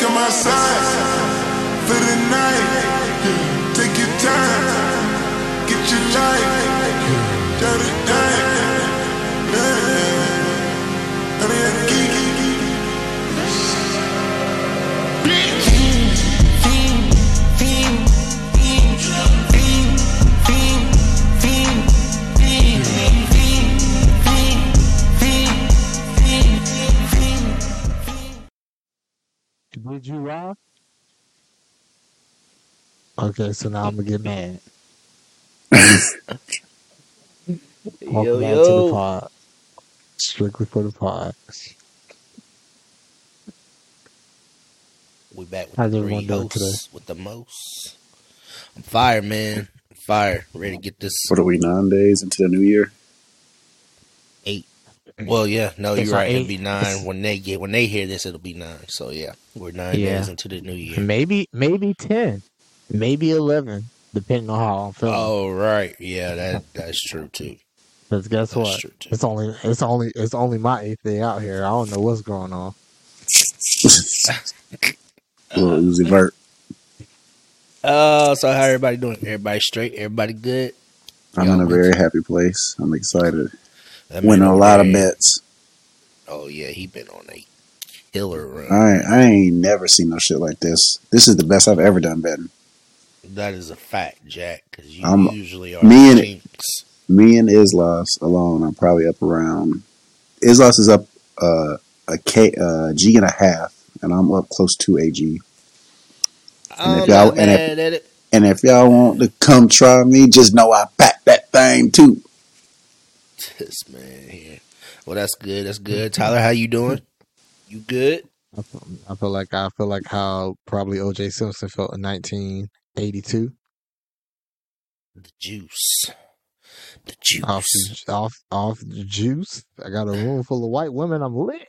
come outside for the night. Take your time, get your life. Okay, so now I'm gonna get mad. Welcome Yo, back to the yo. pod. Strictly for the pod. We back with How's the everyone three doing today? hosts with the most. I'm fire, man. I'm fire. Ready to get this What are we, nine days into the new year? eight. Well, yeah, no, It's you're on right. It'll eight. be nine when they get when they hear this. It'll be nine. So yeah, we're nine Yeah. days into the new year. Maybe, maybe ten, maybe eleven, depending on how I'm feeling. Oh right, yeah, that that's true too. Because guess That's what? true too. It's only, it's only, it's only my eighth day out here. I don't know what's going on. Little Uzi Vert. Oh, so how everybody doing? Everybody straight? Everybody good? I'm Y'all in a very to- happy place. I'm excited. That Winning man a over lot of bets. Oh yeah, he been on a killer run. I I ain't never seen no shit like this. This is the best I've ever done betting. That is a fact, Jack. Because you I'm- usually are me and- jinx. Me and Islas alone, I'm probably up around. Islas is up uh, a K, uh, G and a half, and I'm up close to a G. I'm if y'all- and if- mad at it. And if y'all want to come try me, just know I packed that thing too. This man here. Well, that's good. That's good. Tyler, how you doing? You good? I feel, I feel like I feel like how probably OJ Simpson felt in 1982. The juice. The juice. Off the, off off the juice. I got a room full of white women. I'm lit.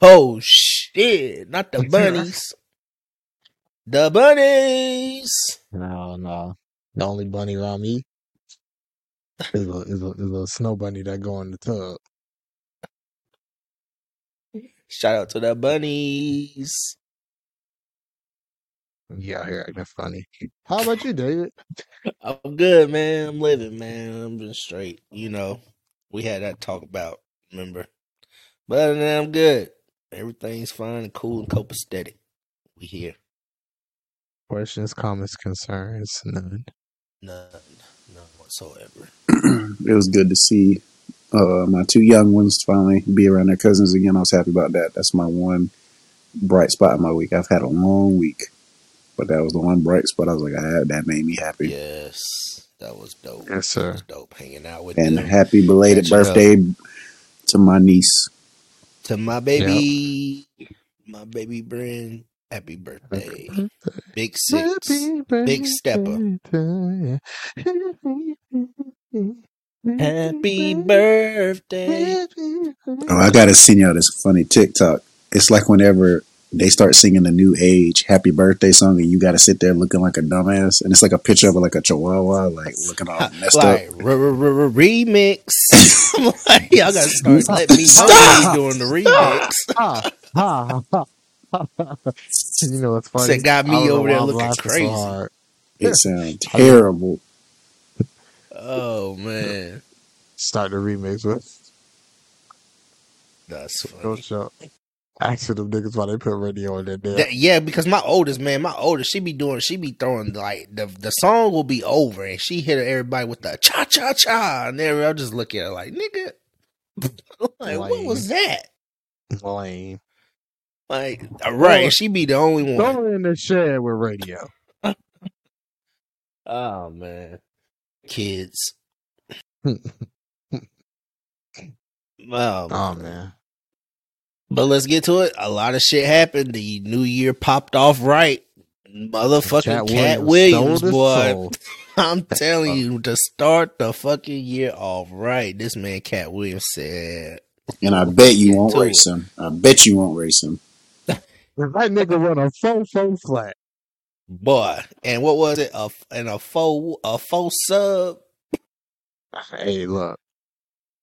Oh shit! Not the bunnies. the bunnies. No, no. The only bunny around me is a is a, is a snow bunny that go in the tub. Shout out to the bunnies. Yeah, out here acting funny. How about you, David? I'm good, man. I'm living, man. I'm just straight. You know, we had that talk about. Remember, but other than that, I'm good. Everything's fine and cool and copacetic. We here. Questions, comments, concerns, none. None, none whatsoever. it was good to see uh, my two young ones finally be around their cousins again. I was happy about that. That's my one bright spot in my week. I've had a long week, but that was the one bright spot. I was like, ah, that made me happy. Yes, that was dope. Yes, That sir. was dope. Hanging out with And them. happy belated Catching up. birthday to my niece. to my baby, my baby Bryn. Happy birthday, big six. Big stepper. Happy birthday. Oh, I gotta send y'all this funny TikTok. It's like whenever they start singing the new age happy birthday song and you gotta sit there looking like a dumbass and it's like a picture of like a chihuahua like looking all messed like up. r- r- r- remix. Like, y'all gotta start letting me know Stop. you doing the remix. ha, ha, ha. you know what's funny? That got me I don't know over there looking laughing so crazy. It sounds terrible. Oh man, Start the remix with that's Go funny. Show. Asking them niggas why they put radio in their damn. That- yeah, because my oldest man, my oldest, she be doing, she be throwing like the the song will be over and she hit everybody with the cha cha cha, and then I'll just look at her like nigga, like what was that? Lame. Like uh, right, she be the only one. Go in the shed with radio. Oh man, kids. Oh, Oh man. But let's get to it. A lot of shit happened. The new year popped off right. Motherfucking Katt, Williams, sold his boy. I'm telling you, to start the fucking year off right, this man Katt Williams said, And I bet you won't To it. race him. I bet you won't race him. If that nigga run a full full flat. "Boy," and what was it? A and a faux a faux sub. Hey, look.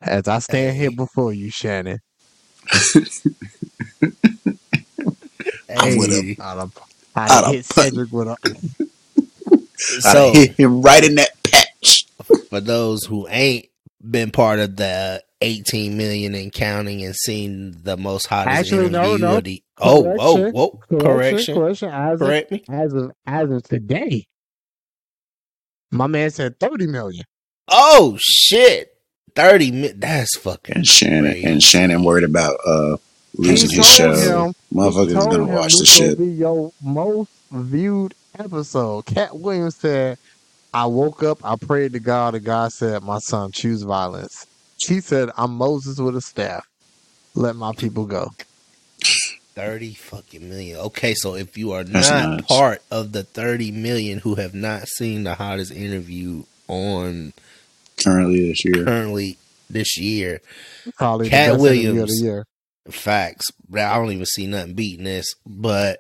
As I stand here before you, Shannon, I would have Hey, I'd have, I'd I'd have have hit Cedric with a. I'd so have hit him right in that patch. for those who ain't been part of the 18 million and counting and seen the most hottest Actually, no, interview no. of the oh oh Correction. whoa correction Correction. As of, me as of as of today, my man said thirty million. oh shit 30 mi- that's fucking And Shannon crazy. and Shannon worried about uh losing he his show. him. Motherfuckers is gonna watch this the shit. gonna be your most viewed episode. Katt Williams said, "I woke up. I prayed to God, and God said, my son, choose violence." He said, "I'm Moses with a staff. Let my people go." 30 fucking million okay so if you are That's not nuts. part of the 30 million who have not seen the hottest interview on Currently this year. currently this year Probably Katt the best of Williams. the year. Facts. I don't even see nothing beating this. But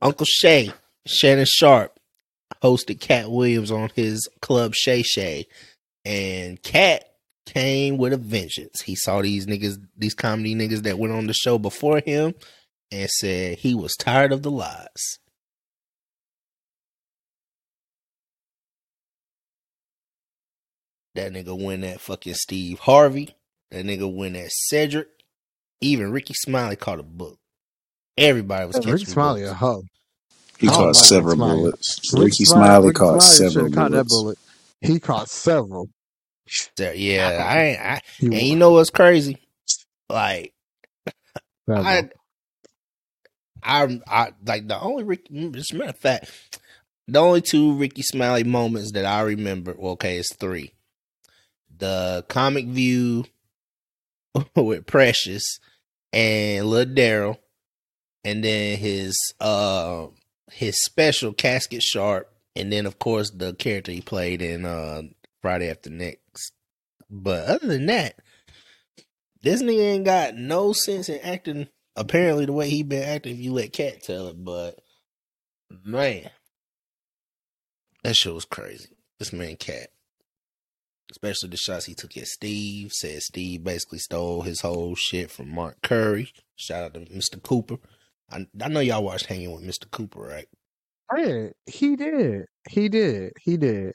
Uncle Shay, Shannon Sharpe, hosted Katt Williams on his club Shay Shay. And Katt came with a vengeance. He saw these niggas, these comedy niggas that went on the show before him and said he was tired of the lies. That nigga win at fucking Steve Harvey. That nigga win at Cedric. Even Rickey Smiley caught a book. Everybody was catching Rickey Smiley a books. hoe. He I caught like several Smiley. bullets. Rickey Smiley caught Rickey Smiley several should've caught that bullets. bullet. He caught several. So, yeah, I ain't. I, and you know what's crazy? Like several. I, I, I like the only Ricky. As a matter of fact, the only two Rickey Smiley moments that I remember. Well, okay, it's three. The comic view with Precious and Lil Daryl, and then his uh his special Casket Sharp, and then of course the character he played in uh Friday After Next. But other than that, this nigga ain't got no sense in acting. Apparently, the way he been acting, if you let Katt tell it, but man, that shit was crazy. This man Katt, especially the shots he took at Steve, said Steve basically stole his whole shit from Mark Curry. Shout out to Mr. Cooper. I, I know y'all watched Hanging with Mr. Cooper, right? Yeah, he did. He did. He did.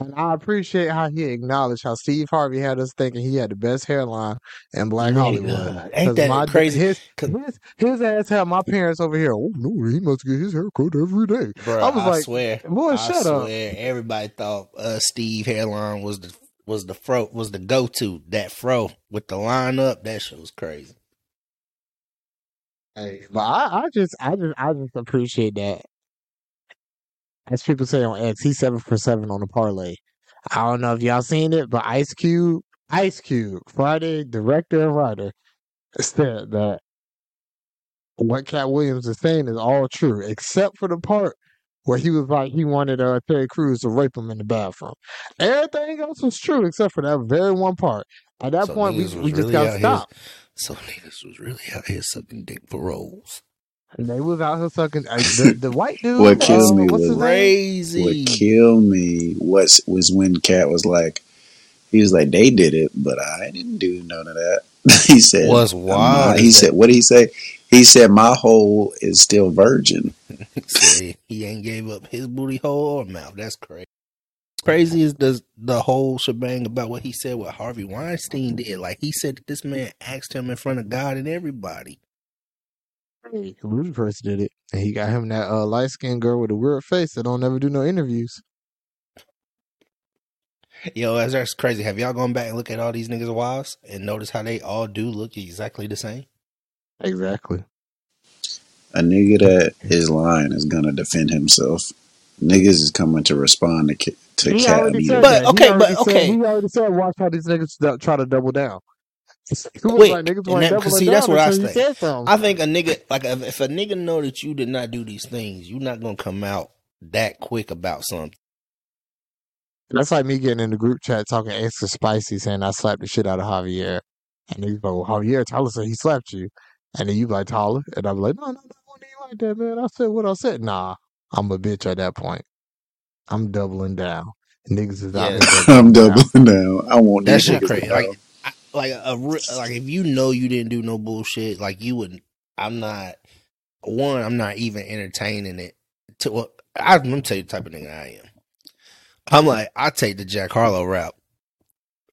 And I appreciate how he acknowledged how Steve Harvey had us thinking he had the best hairline in Black Nigga, Hollywood. ain't that my, crazy? His, his, his ass had my parents over here. Oh, no, he must get his hair cut every day. Bro, I was I like, swear, boy, I shut up. swear, everybody thought uh, Steve hairline was the was the fro was the go to. That fro with the line up, that shit was crazy. Hey, but I, I just, I just, I just appreciate that. As people say on X, he's seven for seven on the parlay. I don't know if y'all seen it, but Ice Cube, Ice Cube, Friday director and writer, said that what Katt Williams is saying is all true, except for the part where he was like he wanted uh, Terry Crews to rape him in the bathroom. Everything else was true except for that very one part. At that So point, we, niggas was we just got stopped. here- So niggas was really out here sucking dick for rolls. And they was out here sucking. Uh, the, the white dude, What kills uh, me was- Crazy. What killed me was was when Katt was like, he was like, they did it, but I didn't do none of that. he said, What's "I'm wild He that- said, what did he say? He said, my hole is still virgin. Say he ain't gave up his booty hole or mouth. That's crazy. Crazy is the the whole shebang about what he said what Harvey Weinstein did. Like he said that this man asked him in front of God and everybody. Hey, Ludacris did it, and he got him that uh, light skinned girl with a weird face that don't never do no interviews. Yo, that's, that's crazy. Have y'all gone back and look at all these niggas' wives and notice how they all do look exactly the same? Exactly. A nigga that is lying is gonna defend himself. Niggas is coming to respond to, Ca- to He Katt already immediately. said But, that. He okay, already but, said- okay. he already said, "Watch how these niggas do- try to double down." He was Wait, like, "Niggas and want that- to 'cause double see, down that's what I until you think. said something." I think a nigga like if, if a nigga know that you did not do these things, you're not gonna come out that quick about something. That's like me getting in the group chat talking extra spicy, saying I slapped the shit out of Javier, and he's like, well, "Javier, us said he slapped you," and then you like Tyler, and I'm like, "No, no, no, it wasn't even like that, man. I said what I said." Nah, I'm a bitch at that point. I'm doubling down. Niggas is out Yeah. here I'm doubling down. down. I want That shit crazy. Like. I, like a like if you know you didn't do no bullshit, like you wouldn't. I'm not. one, I'm not even entertaining it. To well, I, let me tell you the type of nigga I am. I'm like, I take the Jack Harlow route.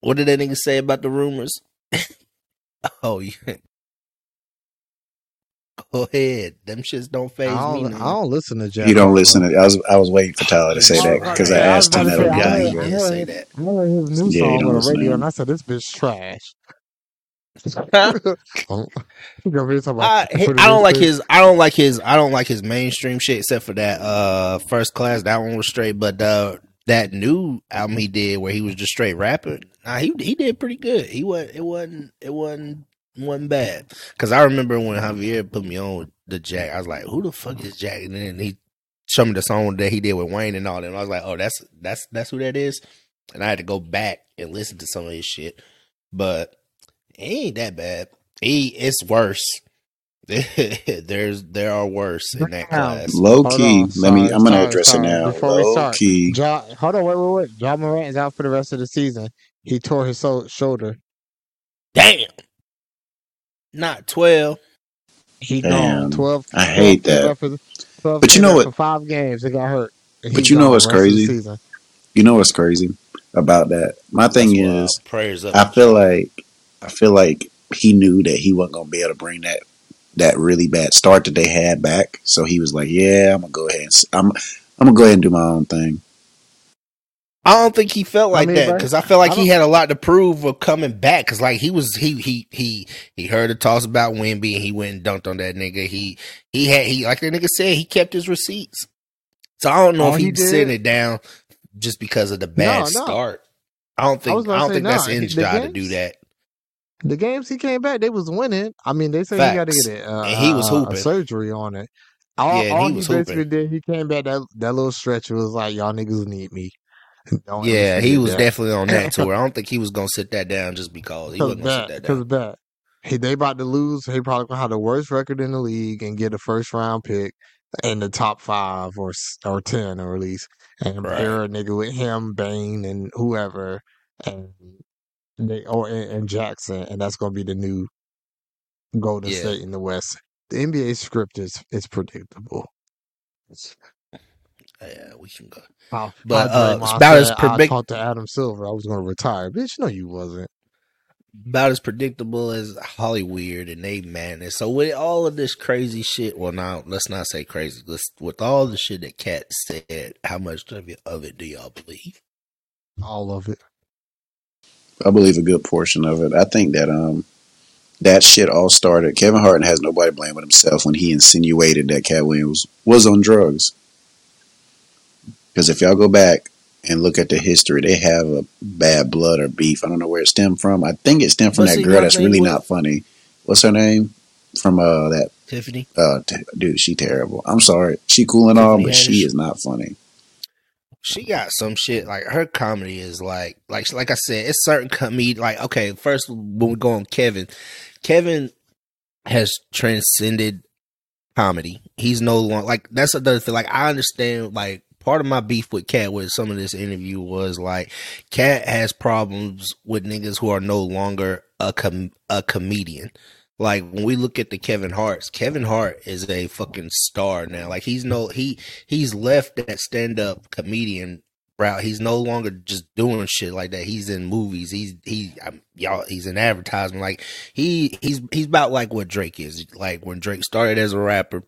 What did that nigga say about the rumors? oh yeah. Go ahead. Them shits don't phase I me. don't, none. I don't listen to Jack. You don't listen to. I was I was waiting for Tyler to say that because I Yeah, I was asked him about that to a say, I heard- I say heard- that. I heard his new Yeah, you song don't on the listen to radio, him. and I said, "This bitch trash." Oh, he gonna be talking I, he- put it I don't in like his- his I don't like his I don't like his mainstream shit except for that uh first class that one was straight but uh that new album he did where he was just straight rapping nah, he he did pretty good he was it wasn't it wasn't wasn't bad because I remember when Javier put me on with the Jack I was like who the fuck is Jack and then he showed me the song that he did with Wayne and all that and I was like oh that's that's that's who that is and I had to go back and listen to some of his shit but it ain't that bad he it's worse There's there are worse in that class. Low Hold key. on, let me. I'm gonna sorry, address sorry. it now. Before we Low start, key. Ja, hold on, wait, wait, wait. Ja Morant is out for the rest of the season. He tore his so- shoulder. Damn. Not twelve. He Damn. gone. Twelve. I hate 12 that. out for- 12 But you know what- For five games, it got hurt. But you know what's the rest of the crazy? You know what's crazy about that? My thing That's is, prayers up. I feel like I feel like he knew that he wasn't gonna be able to bring that that really bad start that they had back. So he was like, "Yeah, I'm gonna go ahead. And, s- I'm I'm gonna go ahead and do my own thing." I don't think he felt I like mean, that because I felt like I he had a lot to prove of coming back. Because like he was he he he he heard the toss about Wemby and he went and dunked on that nigga. He he had he like the nigga said he kept his receipts. So I don't know if he he sitting it down just because of the bad No, no. start. I don't think was I, don't say, think that's nah, In's the job to do that. The games he came back, they was winning. I mean, they say he got to get it. uh, And he was uh, hooping. surgery on it. All, Yeah, all he he, was basically hooping. did, he came back that that little stretch. Was like y'all niggas need me. Yeah, he was that. definitely on that tour. I don't think he was gonna sit that down just because he wasn't gonna sit bad, that cause down. bad. He they about to lose. He probably gonna have the worst record in the league and get a first round pick in the top five or or ten or at least, and Right. pair a nigga with him, Bane, and whoever, and they or and, and Jackson, and that's gonna be the new Golden Yeah. State in the West. The NBA script is is predictable. Yeah, we can go. How, But, uh, Draymond about as said, I predict- talked to Adam Silver. I was gonna retire, bitch. No, you wasn't. about as predictable as Hollywood and they madness. So with all of this crazy shit, well, now let's not say crazy. Let's, with all the shit that Katt said, how much of it, of it do y'all believe? All of it. I believe a good portion of it. I think that um that shit all started. Kevin Hart has nobody blame but himself when he insinuated that Katt Williams was on drugs. Because if y'all go back and look at the history, they have a bad blood or beef. I don't know where it stemmed from. I think it stemmed from What's that girl that's really with- not funny. What's her name? From uh that Tiffany? uh t- dude, she terrible. I'm sorry, she cool and all, Tiffany but she is not funny. She got some shit like her comedy is like like like I said, it's certain comedy like okay, first when we go on Kevin, Kevin has transcended comedy. He's no longer like that's another thing. Like I understand like part of my beef with Katt with some of this interview was like Katt has problems with niggas who are no longer a com- a comedian. Like when we look at the Kevin Hart's, Kevin Hart is a fucking star now. Like he's no he he's left that stand up comedian route. He's no longer just doing shit like that. He's in movies. He's he um, y'all. He's in advertisement. Like he he's he's about like what Drake is. Like when Drake started as a rapper,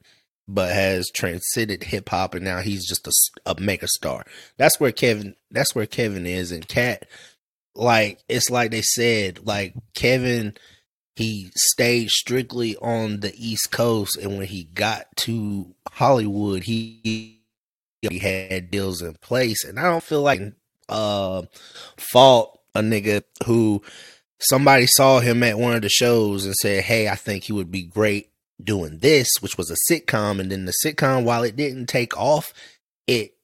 but has transcended hip hop, and now he's just a mega star. That's where Kevin. That's where Kevin is, and Katt. Like it's like they said. Like Kevin he stayed strictly on the East Coast, and when he got to Hollywood, he, he had deals in place. And I don't feel like uh, fault a nigga who somebody saw him at one of the shows and said, "Hey, I think he would be great doing this," which was a sitcom, and then the sitcom, while it didn't take off, it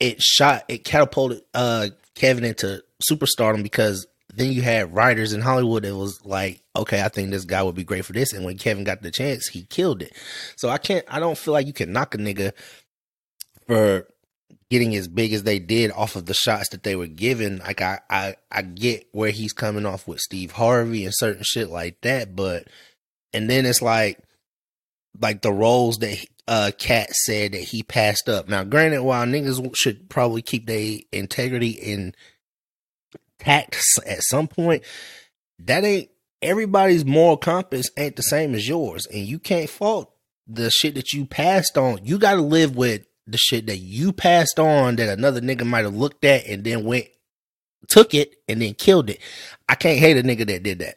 it shot it catapulted uh, Kevin into superstardom because then you had writers in Hollywood that was like, okay, I think this guy would be great for this. And when Kevin got the chance, he killed it. So I can't, I don't feel like you can knock a nigga for getting as big as they did off of the shots that they were given. Like I, I, I get where he's coming off with Steve Harvey and certain shit like that, but and then it's like like the roles that uh Katt said that he passed up. Now, granted, while niggas should probably keep their integrity intact at some point, that ain't everybody's moral compass ain't the same as yours, and you can't fault the shit that you passed on. You got to live with the shit that you passed on that another nigga might have looked at and then went took it and then killed it. I can't hate a nigga that did that.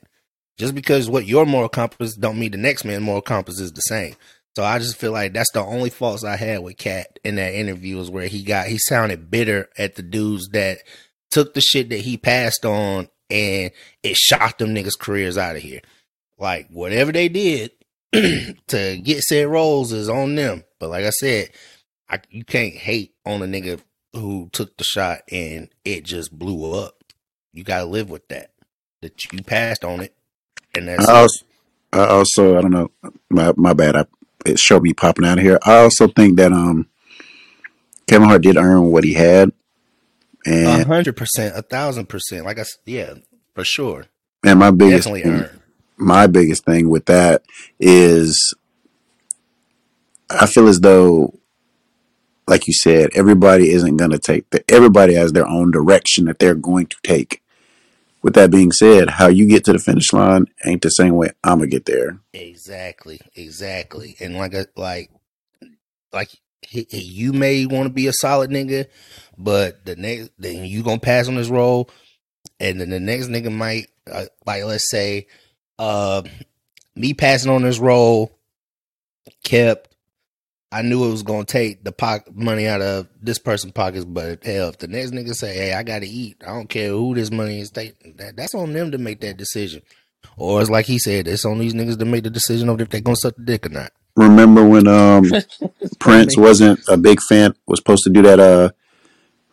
Just because what your moral compass don't mean the next man's moral compass is the same. So I just feel like that's the only faults I had with Katt in that interview is where he got he sounded bitter at the dudes that took the shit that he passed on and it shot them niggas' careers out of here. Like whatever they did to get said roles is on them. But like I said, I, you can't hate on a nigga who took the shot and it just blew up. You gotta live with that. That you passed on it, and that's I it. also, I also, I don't know, my my bad. I, it showed me popping out of here. I also think that um Kevin Hart did earn what he had, A and hundred percent, a thousand percent. Like I, s- yeah, for sure, and my biggest definitely thing, earned. my biggest thing with that is I feel as though, like you said, everybody isn't going to take the. Everybody has their own direction that they're going to take. With that being said, how you get to the finish line ain't the same way I'm gonna get there. Exactly, exactly. And like, a, like, like he, he- you may want to be a solid nigga, but the next, then you gonna pass on this role, and then the next nigga might, uh, like, let's say, uh, me passing on this role kept. I knew it was gonna take the pocket money out of this person's pockets, but hell, if the next nigga say, "Hey, I gotta eat," I don't care who this money is taking. That, that's on them to make that decision. Or it's like he said, it's on these niggas to make the decision of if they're gonna suck the dick or not. Remember when um Prince wasn't a big fan, was supposed to do that uh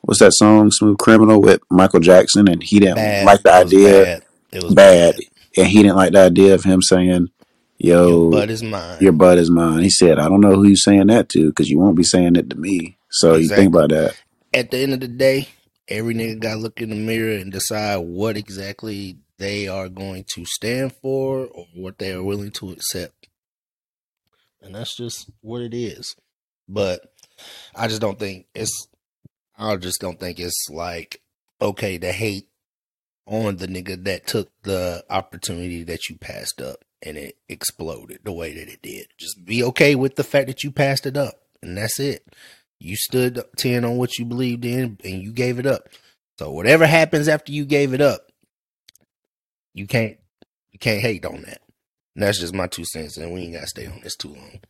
what's that song, Smooth Criminal with Michael Jackson and he didn't Bad. like the It was idea bad. It was bad. bad. and he didn't like the idea of him saying, Your Yo, butt is mine. your butt is mine. He said, I don't know who you're saying that to because you won't be saying it to me. So you think about that. At the end of the day, every nigga gotta look in the mirror and decide what exactly they are going to stand for or what they are willing to accept. And that's just what it is. But I just don't think it's I just don't think it's like okay to hate on the nigga that took the opportunity that you passed up and it exploded the way that it did. Just be okay with the fact that you passed it up. And that's it. You stood 10 on what you believed in and you gave it up. So whatever happens after you gave it up, you can't you can't hate on that. And that's just my two cents, and we ain't gotta stay on this too long.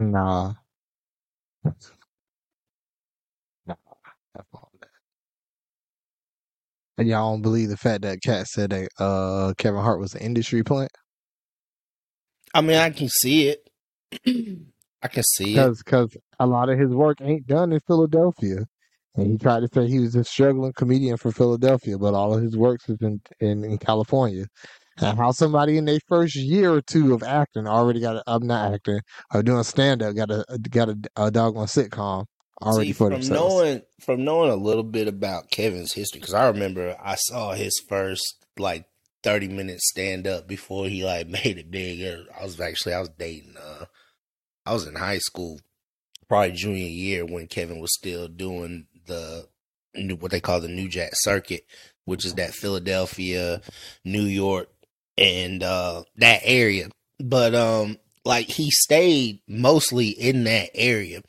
Nah. Nah. F all that. And y'all don't believe the fact that Katt said that uh Kevin Hart was an industry plant? I mean, I can see it. I can see it. Because cause a lot of his work ain't done in Philadelphia. And he tried to say he was a struggling comedian for Philadelphia, but all of his works is in, in, in California. And how somebody in their first year or two of acting already got a, I'm not acting or doing stand up got a got a, a doggone sitcom already See, for from themselves. knowing from knowing a little bit about Kevin's history, because I remember I saw his first like thirty minute stand up before he like made it big. I was actually I was dating. Uh, I was in high school, probably junior year when Kevin was still doing the new, what they call the New Jack Circuit, which is that Philadelphia, New York, and uh that area. But um, like he stayed mostly in that area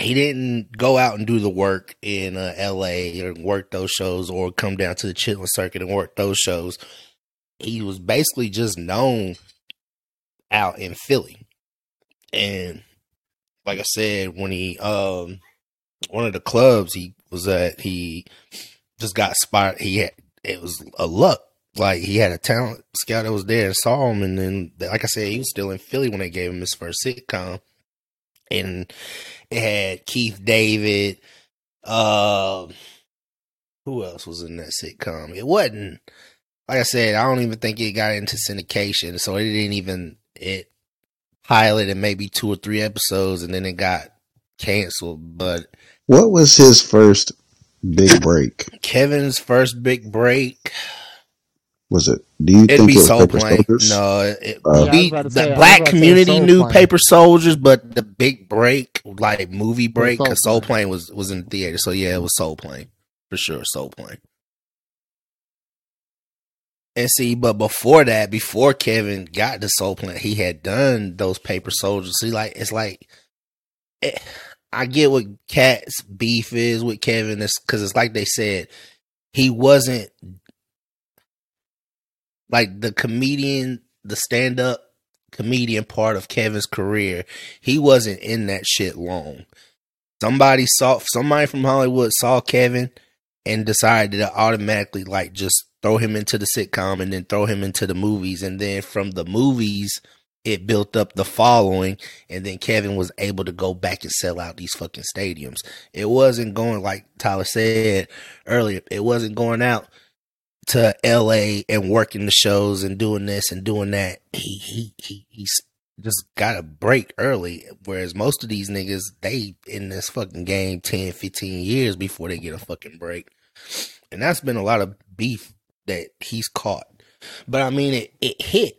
he didn't go out and do the work in uh, L.A. or work those shows or come down to the Chitlin Circuit and work those shows. He was basically just known out in Philly, and like I said, when he um one of the clubs he was at, he just got spotted. He had it was a luck. Like he had a talent scout that was there and saw him, and then like I said, he was still in Philly when they gave him his first sitcom, and it had Keith David. Uh, who else was in that sitcom? It wasn't like I said. I don't even think it got into syndication, so it didn't even it piloted maybe two or three episodes, and then it got canceled. But What was his first big break? Kevin's first big break, Was it? Do you it'd think be it was Soul Paper Plane. Soldiers? No, it, Uh, Yeah, was we, the say- black about to say community Soul knew Plane. Paper Soldiers, but the big break, like movie break, Soul because Soul Plane. Plane was was in the theater. So yeah, it was Soul Plane for sure. Soul Plane. And see, but before that, before Kevin got to Soul Plane, he had done those Paper Soldiers. See, like it's like, eh, I get what Katt's beef is with Kevin, It's because it's like they said, he wasn't like the comedian, the stand up comedian part of Kevin's career. He wasn't in that shit long. Somebody saw somebody from Hollywood saw Kevin and decided to automatically like just throw him into the sitcom and then throw him into the movies and then from the movies it built up the following and then Kevin was able to go back and sell out these fucking stadiums. It wasn't going like Tyler said earlier, it wasn't going out to LA and working the shows and doing this and doing that. He he he he's just got a break early. Whereas most of these niggas, they in this fucking game 10, 15 years before they get a fucking break. And that's been a lot of beef that he's caught. But I mean it it hit.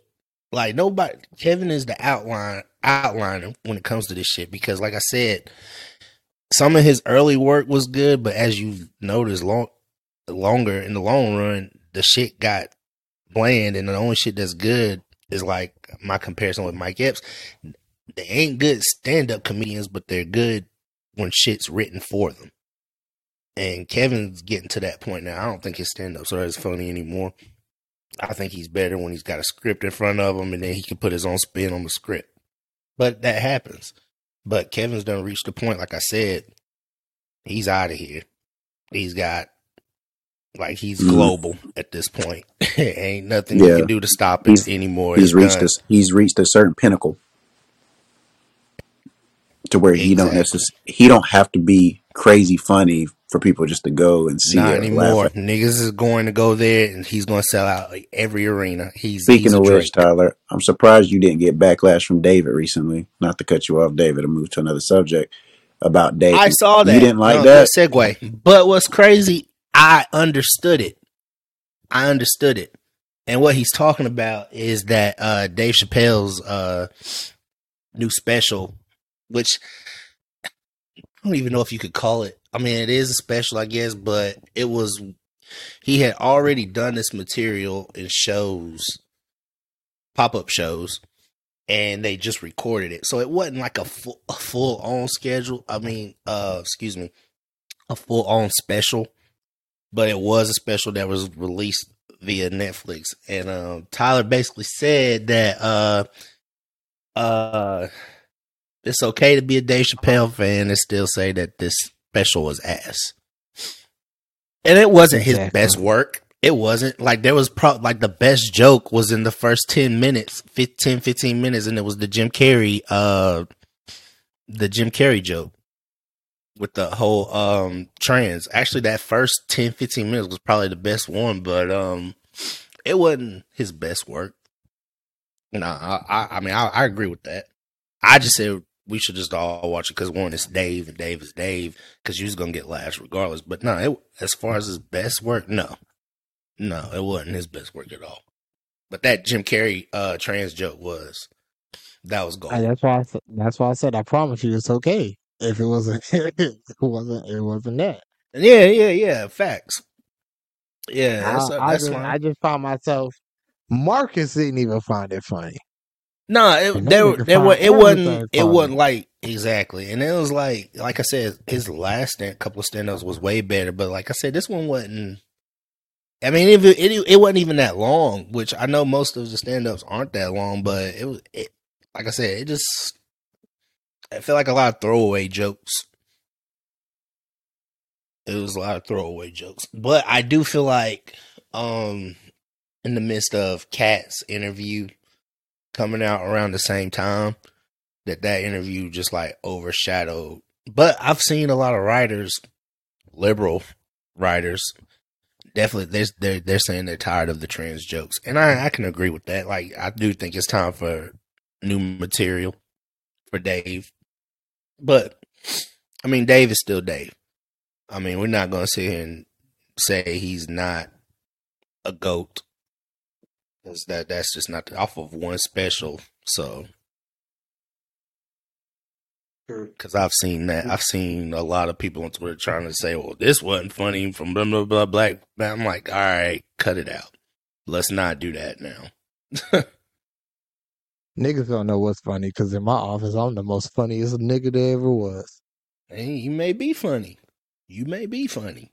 Like nobody Kevin is the outline outliner when it comes to this shit because like I said, some of his early work was good, but as you've noticed long longer in the long run, the shit got bland and the only shit that's good is like my comparison with Mike Epps. They ain't good stand up comedians, but they're good when shit's written for them. And Kevin's getting to that point now. I don't think his stand ups are as funny anymore. I think he's better when he's got a script in front of him and then he can put his own spin on the script. But that happens. But Kevin's done reached the point, like I said, he's out of here. He's got like he's Mhm. global at this point. Ain't nothing Yeah. you can do to stop it He's- anymore. He's It's reached done. this. He's reached a certain pinnacle to where he don't Exactly. necess- he don't have to be crazy funny for people just to go and see Not anymore. Niggas is going to go there and he's going to sell out like, every arena. He's Speaking he's of which, Tyler, I'm surprised you didn't get backlash from David recently. Not to cut you off, David, and move to another subject about David. I saw that. You didn't like No, that? segue. But what's crazy, I understood it. I understood it. And what he's talking about is that uh, Dave Chappelle's uh, new special, which I don't even know if you could call it. I mean, it is a special, I guess, but it was. He had already done this material in shows, pop up shows, and they just recorded it. So it wasn't like a full a full on schedule. I mean, uh, excuse me, a full on special, but it was a special that was released via Netflix. And um, Tyler basically said that uh, uh, it's okay to be a Dave Chappelle fan and still say that this special was ass. And it wasn't his best work. It wasn't like there was pro like the best joke was in the first 10 minutes, 15, 15 minutes, and it was the Jim Carrey, uh, the Jim Carrey joke with the whole, um, trans. Actually, that first 10, 15 minutes was probably the best one, but, um, it wasn't his best work. No, I, I, I mean, I, I agree with that. I just said we should just all watch it because one, it's Dave and Dave is Dave because you're gonna get laughs regardless. But no, it, as far as his best work, no, no, it wasn't his best work at all. But that Jim Carrey uh trans joke was that was gold. That's why I, that's why I said I promise you it's okay if it wasn't it wasn't it wasn't that. yeah, yeah, yeah. Facts. Yeah, that's, uh, I, I just. I just found myself Marcus didn't even find it funny. No, it there there was it wasn't it funny. wasn't like exactly, and it was like like I said, his last stand, couple of was way better, but like I said, this one wasn't. I mean, it, it it wasn't even that long, which I know most of the stand ups aren't that long, but it was it like I said, it just I feel like a lot of throwaway jokes. It was a lot of throwaway jokes, but I do feel like um in the midst of Katt's interview coming out around the same time that that interview just like overshadowed. But I've seen a lot of writers, liberal writers, definitely they're they're, they're saying they're tired of the trans jokes, and I I can agree with that. Like I do think it's time for new material for Dave, but I mean, Dave is still Dave. I mean, we're not gonna sit here and say he's not a goat. Cause that that's just not the, off of one special. So, because I've seen that, I've seen a lot of people on Twitter trying to say, "Well, this wasn't funny from blah blah blah." Black, I'm like, all right, cut it out. Let's not do that now. Niggas don't know what's funny because in my office, I'm the most funniest nigga there ever was. hey, you may be funny. You may be funny.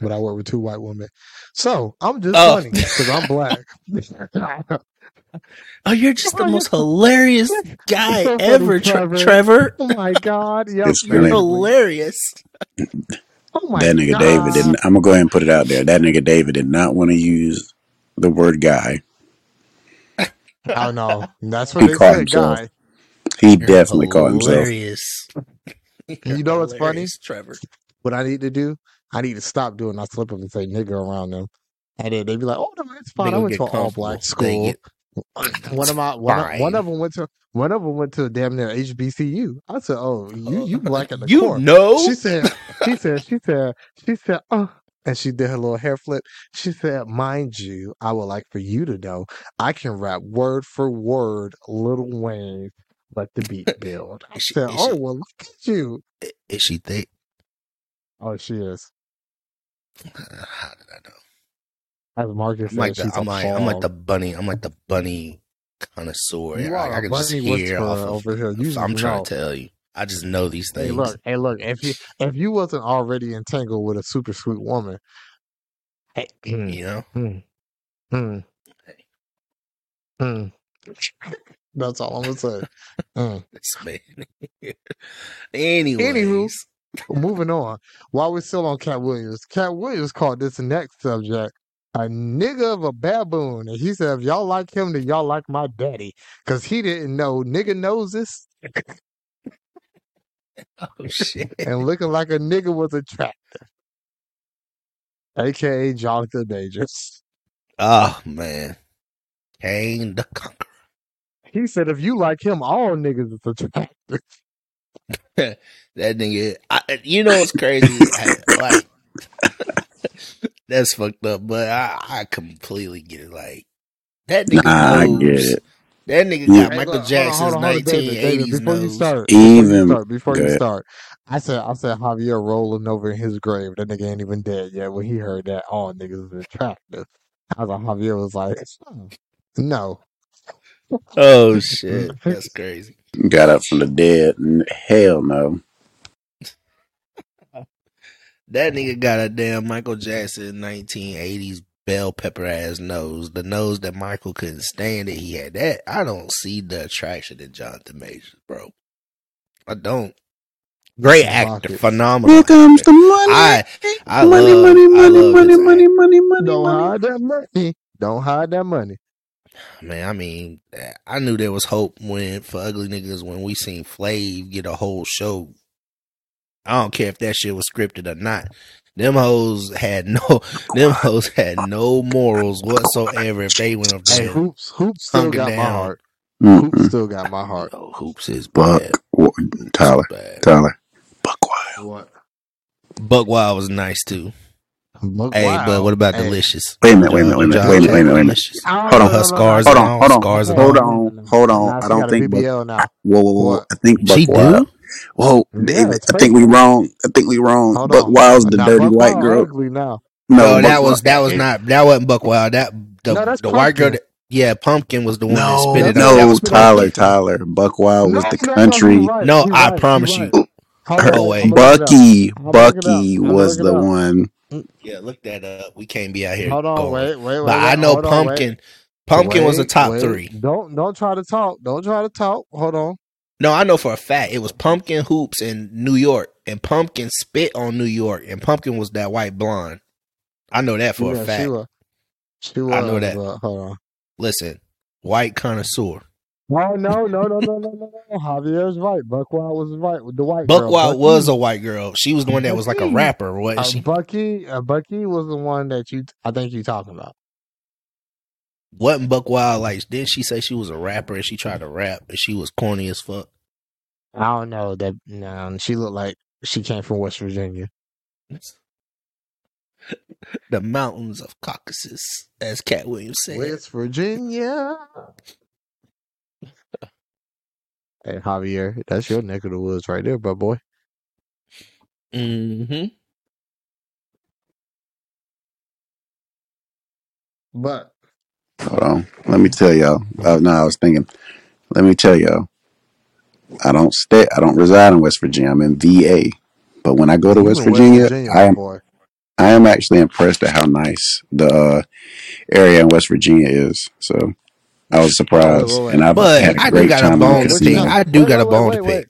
But I work with two white women. So I'm just Oh. funny because I'm black. Oh, you're just the most hilarious guy so funny, ever, Tre- Trevor. Trevor. oh my God. Yep, It's You're funny. hilarious. Oh my that nigga God. David didn't. I'm gonna go ahead and put it out there. That nigga David did not want to use the word guy. I don't know. That's He what they caught said, himself. guy. He You're definitely caught himself. hilarious. You know what's funny? Hilarious, Trevor? What I need to do, I need to stop doing. I slip up and say nigga around them. And then they be like, "Oh no, it's fine. They I gonna went get to an all comfortable. black school." get- one of my one of, one Fine. of them went to one of them went to a damn near HBCU. I said, "Oh, you you black at the you core." know? She said, she said, she said, she said, oh, and she did her little hair flip. She said, mind you, I would like for you to know I can rap word for word Little Wayne, let the beat build. I she- said, oh, she- well, look at you. Is she thick? Oh, she is. Uh, how did I know? As Marcus I'm said, like the, she's I'm like I'm like the bunny. I'm like the bunny connoisseur. I, I can just hear off of. over here. You I'm trying to tell you. I just know these things. Hey, look, hey, look. If you if you wasn't already entangled with a super sweet woman, hey, You know. Hmm. Hmm. Hmm. That's all I'm gonna say. Mm. This. Anyways, Anywho. Moving on. While we're still on Katt Williams, Katt Williams called this next subject a nigga of a baboon, and he said, "If y'all like him, then y'all like my daddy, because he didn't know nigga noses oh shit. and looking like a nigga was attractive." AKA Jonathan Majors. Oh man, Kang the Conqueror. He said, if you like him, all niggas is attractive. that nigga. I, you know what's crazy? Like that's fucked up, but I, I completely get it. Like that nigga Nah, I knows. Get it. That nigga You- got Hey, Michael look, hold on, Jackson's hold on, hold on, David, David, 1980s before you nose. start, before you Even- start, before go you start, I said, I said Javier rolling over in his grave. That nigga ain't even dead yet. When he heard that, all niggas is attractive. I was like, Javier was like, "Hmm, no. Oh shit, that's crazy. Got up from the dead. Hell no. That nigga got a damn Michael Jackson 1980s bell pepper ass nose. The nose that Michael couldn't stand it. He had that. I don't see the attraction in Jonathan Majors, bro. I don't. Great actor, Rockets. phenomenal. Here comes actor. the money. I I money, love, money, I money, love money, his money, money, money, Don't money. hide that money. Don't hide that money. Ah, man, I mean, I knew there was hope when for ugly niggas when we seen Flav get a whole show. I don't care if that shit was scripted or not. Them hoes had no, them hoes had no morals whatsoever. If they went up there, Hey, there, Hoopz, Hoopz still Hunker got my heart. Hoopz Mm-mm. still got my heart. no, Hoopz is Buck, bad. Wa- Tyler, Bad. Tyler, Buck Wild. What? Buck Wild was nice too. Look Hey, wild. but what about Hey. Deelishis? Wait a minute, wait a minute, wait a minute, wait a minute, wait a minute, wait a minute. Oh, Hold on. no, Her no, no, scars Hold on, all, hold on, scars and hold on, hold on. I don't think Buck. BBL now. Whoa, whoa, whoa! What? I think Buck She Wild. do? Whoa, Yeah, David, I think we wrong. I think we wrong. Hold Buck on. Wild's the Now, dirty Buck white Wild girl. ugly now. No, No, Buck that was that was not that wasn't Buck Wild. That the No, that's the white girl. That, yeah, Pumpkin was the one that No, spit it That's out. That no, was Tyler, Pumpkin. Tyler. Buck Wild No, was the no, no, country. right. No, he I right. promise he you. right. Hold Her, on, wait, I'm gonna look it up. Bucky, I'm gonna look it up. Bucky was the up. one. Mm. yeah, look that up. We can't be out here Hold on, going. wait, wait, wait, But I know Hold on. Pumpkin. Pumpkin was a Wait, top wait. three. Don't don't try to talk. Don't try to talk. Hold on. No, I know for a fact it was Pumpkin Hoopz in New York, and Pumpkin spit on New York, and Pumpkin was that white blonde. I know that for yeah, a fact. she was. She was. I know that. but hold on. Listen, white connoisseur. No no no no no no no! Javier's right. Buckwild was right with the white Buck girl. Wild was a white girl. She was the one that was like a rapper, wasn't Uh, she? Bucky, uh, Bucky was the one that you. I think you talking about. Wasn't Buck Wild like? Didn't she say she was a rapper and she tried to rap and she was corny as fuck? I don't know that. No, she looked like She came from West Virginia. the mountains of Caucasus, as Katt Williams said. West Virginia. Hey Javier, that's your neck of the woods right there, bro boy. Mm-hmm. But Hold on. Let me tell y'all. Uh, no, I was thinking. Let me tell y'all. I don't stay. I don't reside in West Virginia. I'm in VA. But when I go to you West in Virginia, West Virginia, I my am boy. I am actually impressed at how nice the uh, area in West Virginia is. So I was Wait, surprised, wait, wait. and I've But had a I do great got a time in bone to Which pick. casino. part? I do Wait, got a wait, wait, bone wait, to wait. pick.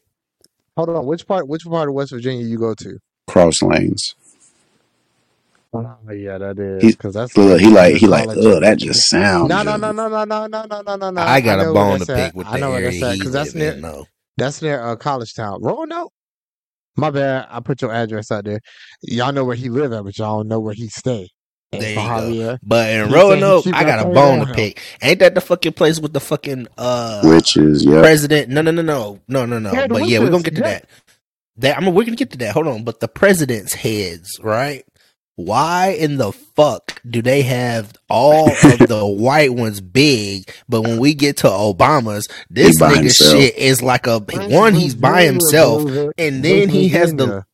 Hold on. Which part? Which part of West Virginia you go to? Cross lanes. Oh, yeah, that is He because that's look, like he like he like. college. Ugh, that just sounds No, no, no, no, no, no, no, no, no, no, no. I I got a know where bone to that's at. pick with I the know where area that's at he because that's live near in, though. that's near uh, College Town. Roanoke. My bad. I put your address out there. Y'all know where he live at, but y'all don't know where he stay. And There you go. Javier, But in he said he Roanoke, keep I that got a pain bone on to him. pick. Ain't that the fucking place with the fucking uh Which is yeah. president? No, no, no, no, no, no, no. Yeah, the But yeah, we're gonna get to Yeah. that. That I mean, we're gonna get to that. Hold on. But the president's heads, right? Why in the fuck do they have all of the white ones big, but when we get to Obama's, this nigga himself. shit is like a one. He's by himself, and then he has the Virginia.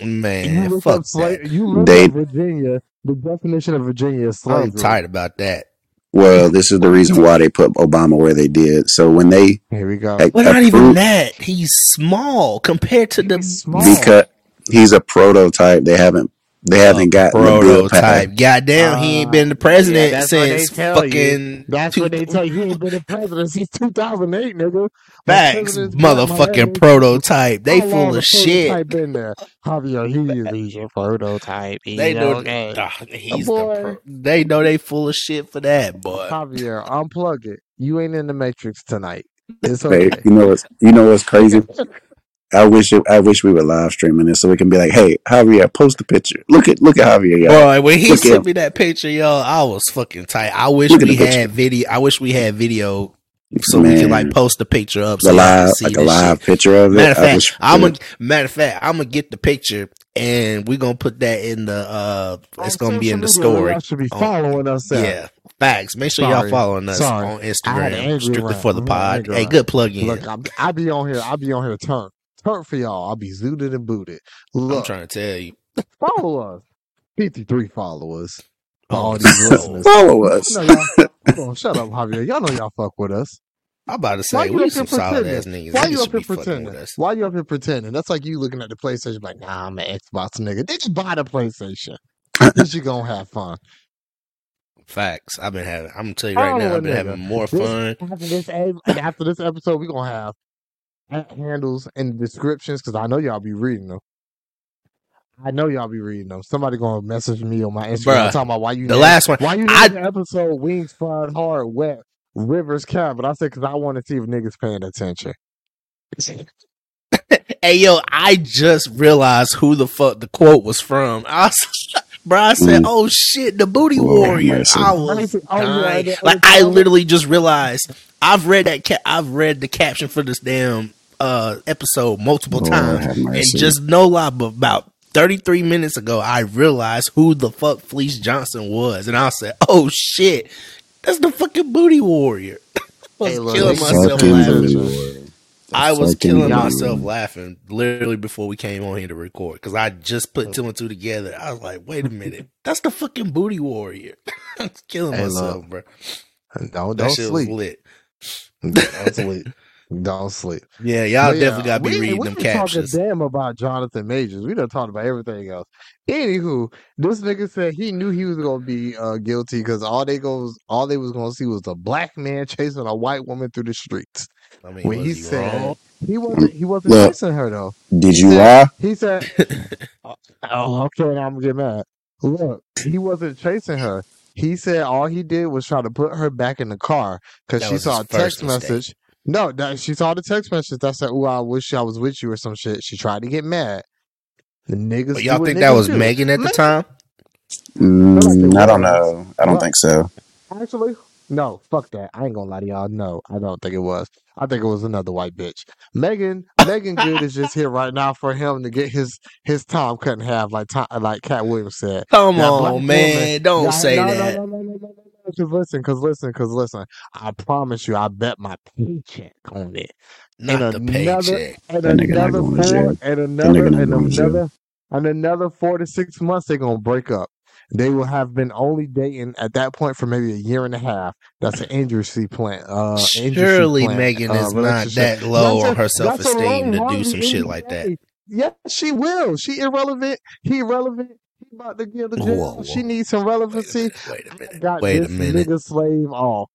You man. Fuck that. slave. You look They Virginia. The definition of Virginia is I'm tired about that. well, this is the reason why they put Obama where they did. So when they Here we go. a- Well, not even that. He's small compared to the He's small. because he's a prototype, they haven't they haven't got the bill passed. prototype. Goddamn, he ain't been the Uh, yeah, president that's what they since tell you. fucking That's two what they tell you. He ain't been the president since 2008, nigga. When facts. Motherfucking prototype. They how full of the shit. prototype been there? Javier, he is he's your prototype. He's They know okay. ah, Uh, he's the pro. They know they full of shit for that, boy. Javier, unplug it. You ain't in the matrix tonight. It's Hey, okay. you know what's you know what's crazy? I wish it, I wish we were live streaming this so we can be like, hey, Javier, post a picture. Look at look at Javier, y'all. Boy, when he Look sent me that picture, y'all, I was fucking tight. I wish look we the picture. had video. I wish we had video so we can like post the picture up the so y'all live see like a live shit. picture of Matter it. of fact, wish I'm could. gonna matter of fact, I'm gonna get the picture and we're gonna put that in the uh On it's gonna be in the story. y'all should be On following us at. yeah. Facts. Make sure y'all following us Sorry. on I had an Instagram, angry strictly rant. for the pod. Hey, good plug in. Look, I'm, I be on here. I'll be on here turn. Turn for y'all. I'll be zooted and booted. I'm trying to tell you. follow us. 53 followers. For Oh, all these listeners. Follow us. know y'all. On, shut up, Javier. Y'all know y'all fuck with us. I'm about to Why say you we up here some solid pretending? ass niggas. Why Niggas you up here be fucking with pretending? Why you up here pretending? That's like you looking at the PlayStation like, nah, I'm an Xbox nigga. Did you buy the PlayStation? Is you gonna have fun? Facts. I've been having. I'm gonna tell you right Follow now. I've been nigga. having more This fun. after this after this episode, we gonna have at handles in the descriptions because I know y'all be reading them. I know y'all be reading them. Somebody gonna message me on my Instagram Bruh, talking about why you the named, last one. why you I the episode Wings Fried Hard Wet Rivers Cap. But I said because I want to see if niggas paying attention. Hey yo, I just realized who the fuck the quote was from. I was, bro, I said, Mm. "Oh shit, the booty Lord warrior." mercy. I was see. Oh yeah, dying. Like I literally just realized I've read that. Ca- I've read the caption for this damn uh episode multiple Lord times, and just no lie, but about. 33 minutes ago, I realized who the fuck Fleece Johnson was. And I said, oh shit, that's the fucking booty warrior. I was Hey, look, killing myself laughing. booty attention. warrior. I was killing booty myself warrior. laughing literally before we came on here to record because I just put two and two together. I was like, wait a minute, that's the fucking booty warrior. I was killing Hey, myself, look, bro. don't don't shit sleep. was lit. Don't sleep. Don't sleep. Yeah, y'all But definitely yeah, gotta be we reading we them been talking captions. damn about Jonathan Majors. We done talked about everything else. Anywho, this nigga said he knew he was gonna be uh, guilty because all they goes all they was gonna see was a black man chasing a white woman through the streets. I mean, When he he said wrong? he wasn't he wasn't Look, chasing her though. did He you said lie? he said oh okay now I'm gonna get mad. Look, he wasn't chasing her. He said all he did was try to put her back in the car because she saw a text mistake. message. No, that she saw the text message that said, "Oh, I wish I was with you" or some shit. She tried to get mad. The niggas But y'all think that was do. Meagan at the time? feel like it Mm, I don't know. I don't Well, think so. actually, No, fuck that. I ain't gonna lie to y'all. No, I don't think it was. I think it was another white bitch. Meagan Meagan Good is just here right now for him to get his his time couldn't have like Tom, like Katt Williams said. Come That black on, woman- man. Don't Yeah, say no, no, that. No, Cause listen, cause listen, cause listen. I promise you, I bet my paycheck on it. Not and the another- paycheck. And That nigga not another going four, and another, not and to another, and another four to six months, they're gonna break up. They will have been only dating at that point for maybe a year and a half. That's an injury plan. Uh, injury Surely plan, Meagan uh, is not that low on her self esteem to do some shit like that. Yeah, she will. She irrelevant. He irrelevant. He about to get the Whoa, jail. whoa. She needs some relevancy. Wait a minute. Wait a I minute. got Wait a minute. nigga slave off.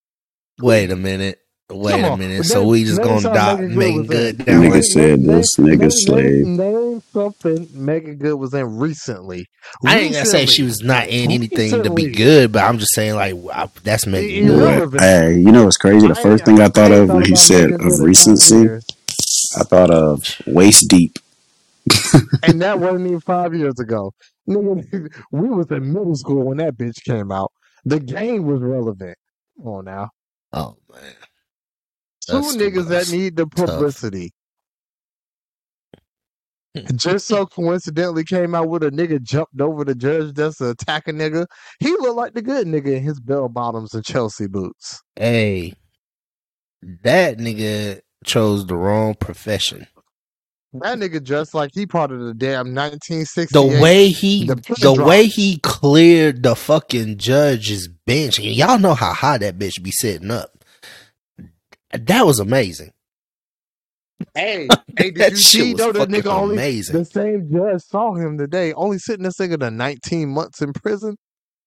Wait a minute. Wait a minute. So we just gonna something dot Meagan Good Meagan was in. Good That down nigga right said Name- this nigga name- slave. Name something Meagan Good was in recently. I ain't gonna say she was not in anything to be good, but I'm just saying like I, that's Meagan Good. Irrelevant. Hey, you know what's crazy? The first ain't- thing I thought of when he said of recency. I thought of waist deep. And that wasn't even five years ago. Nigga, we was in middle school when that bitch came out. The game was relevant. Come on now. Oh man. Two That's too niggas that need the publicity. Hmm. Just so coincidentally came out with a nigga jumped over the judge that's to attack a nigga. He looked like the good nigga in his bell bottoms and Chelsea boots. Hey, that nigga chose the wrong profession. That nigga dressed like he part of the damn 1968. The way he, The the, way he cleared the fucking judge's bench, y'all know how high that bitch be sitting up. That was amazing. Hey, hey, did That you shit see was though the fucking nigga only amazing. the same judge saw him today, only sitting this nigga to 19 months in prison.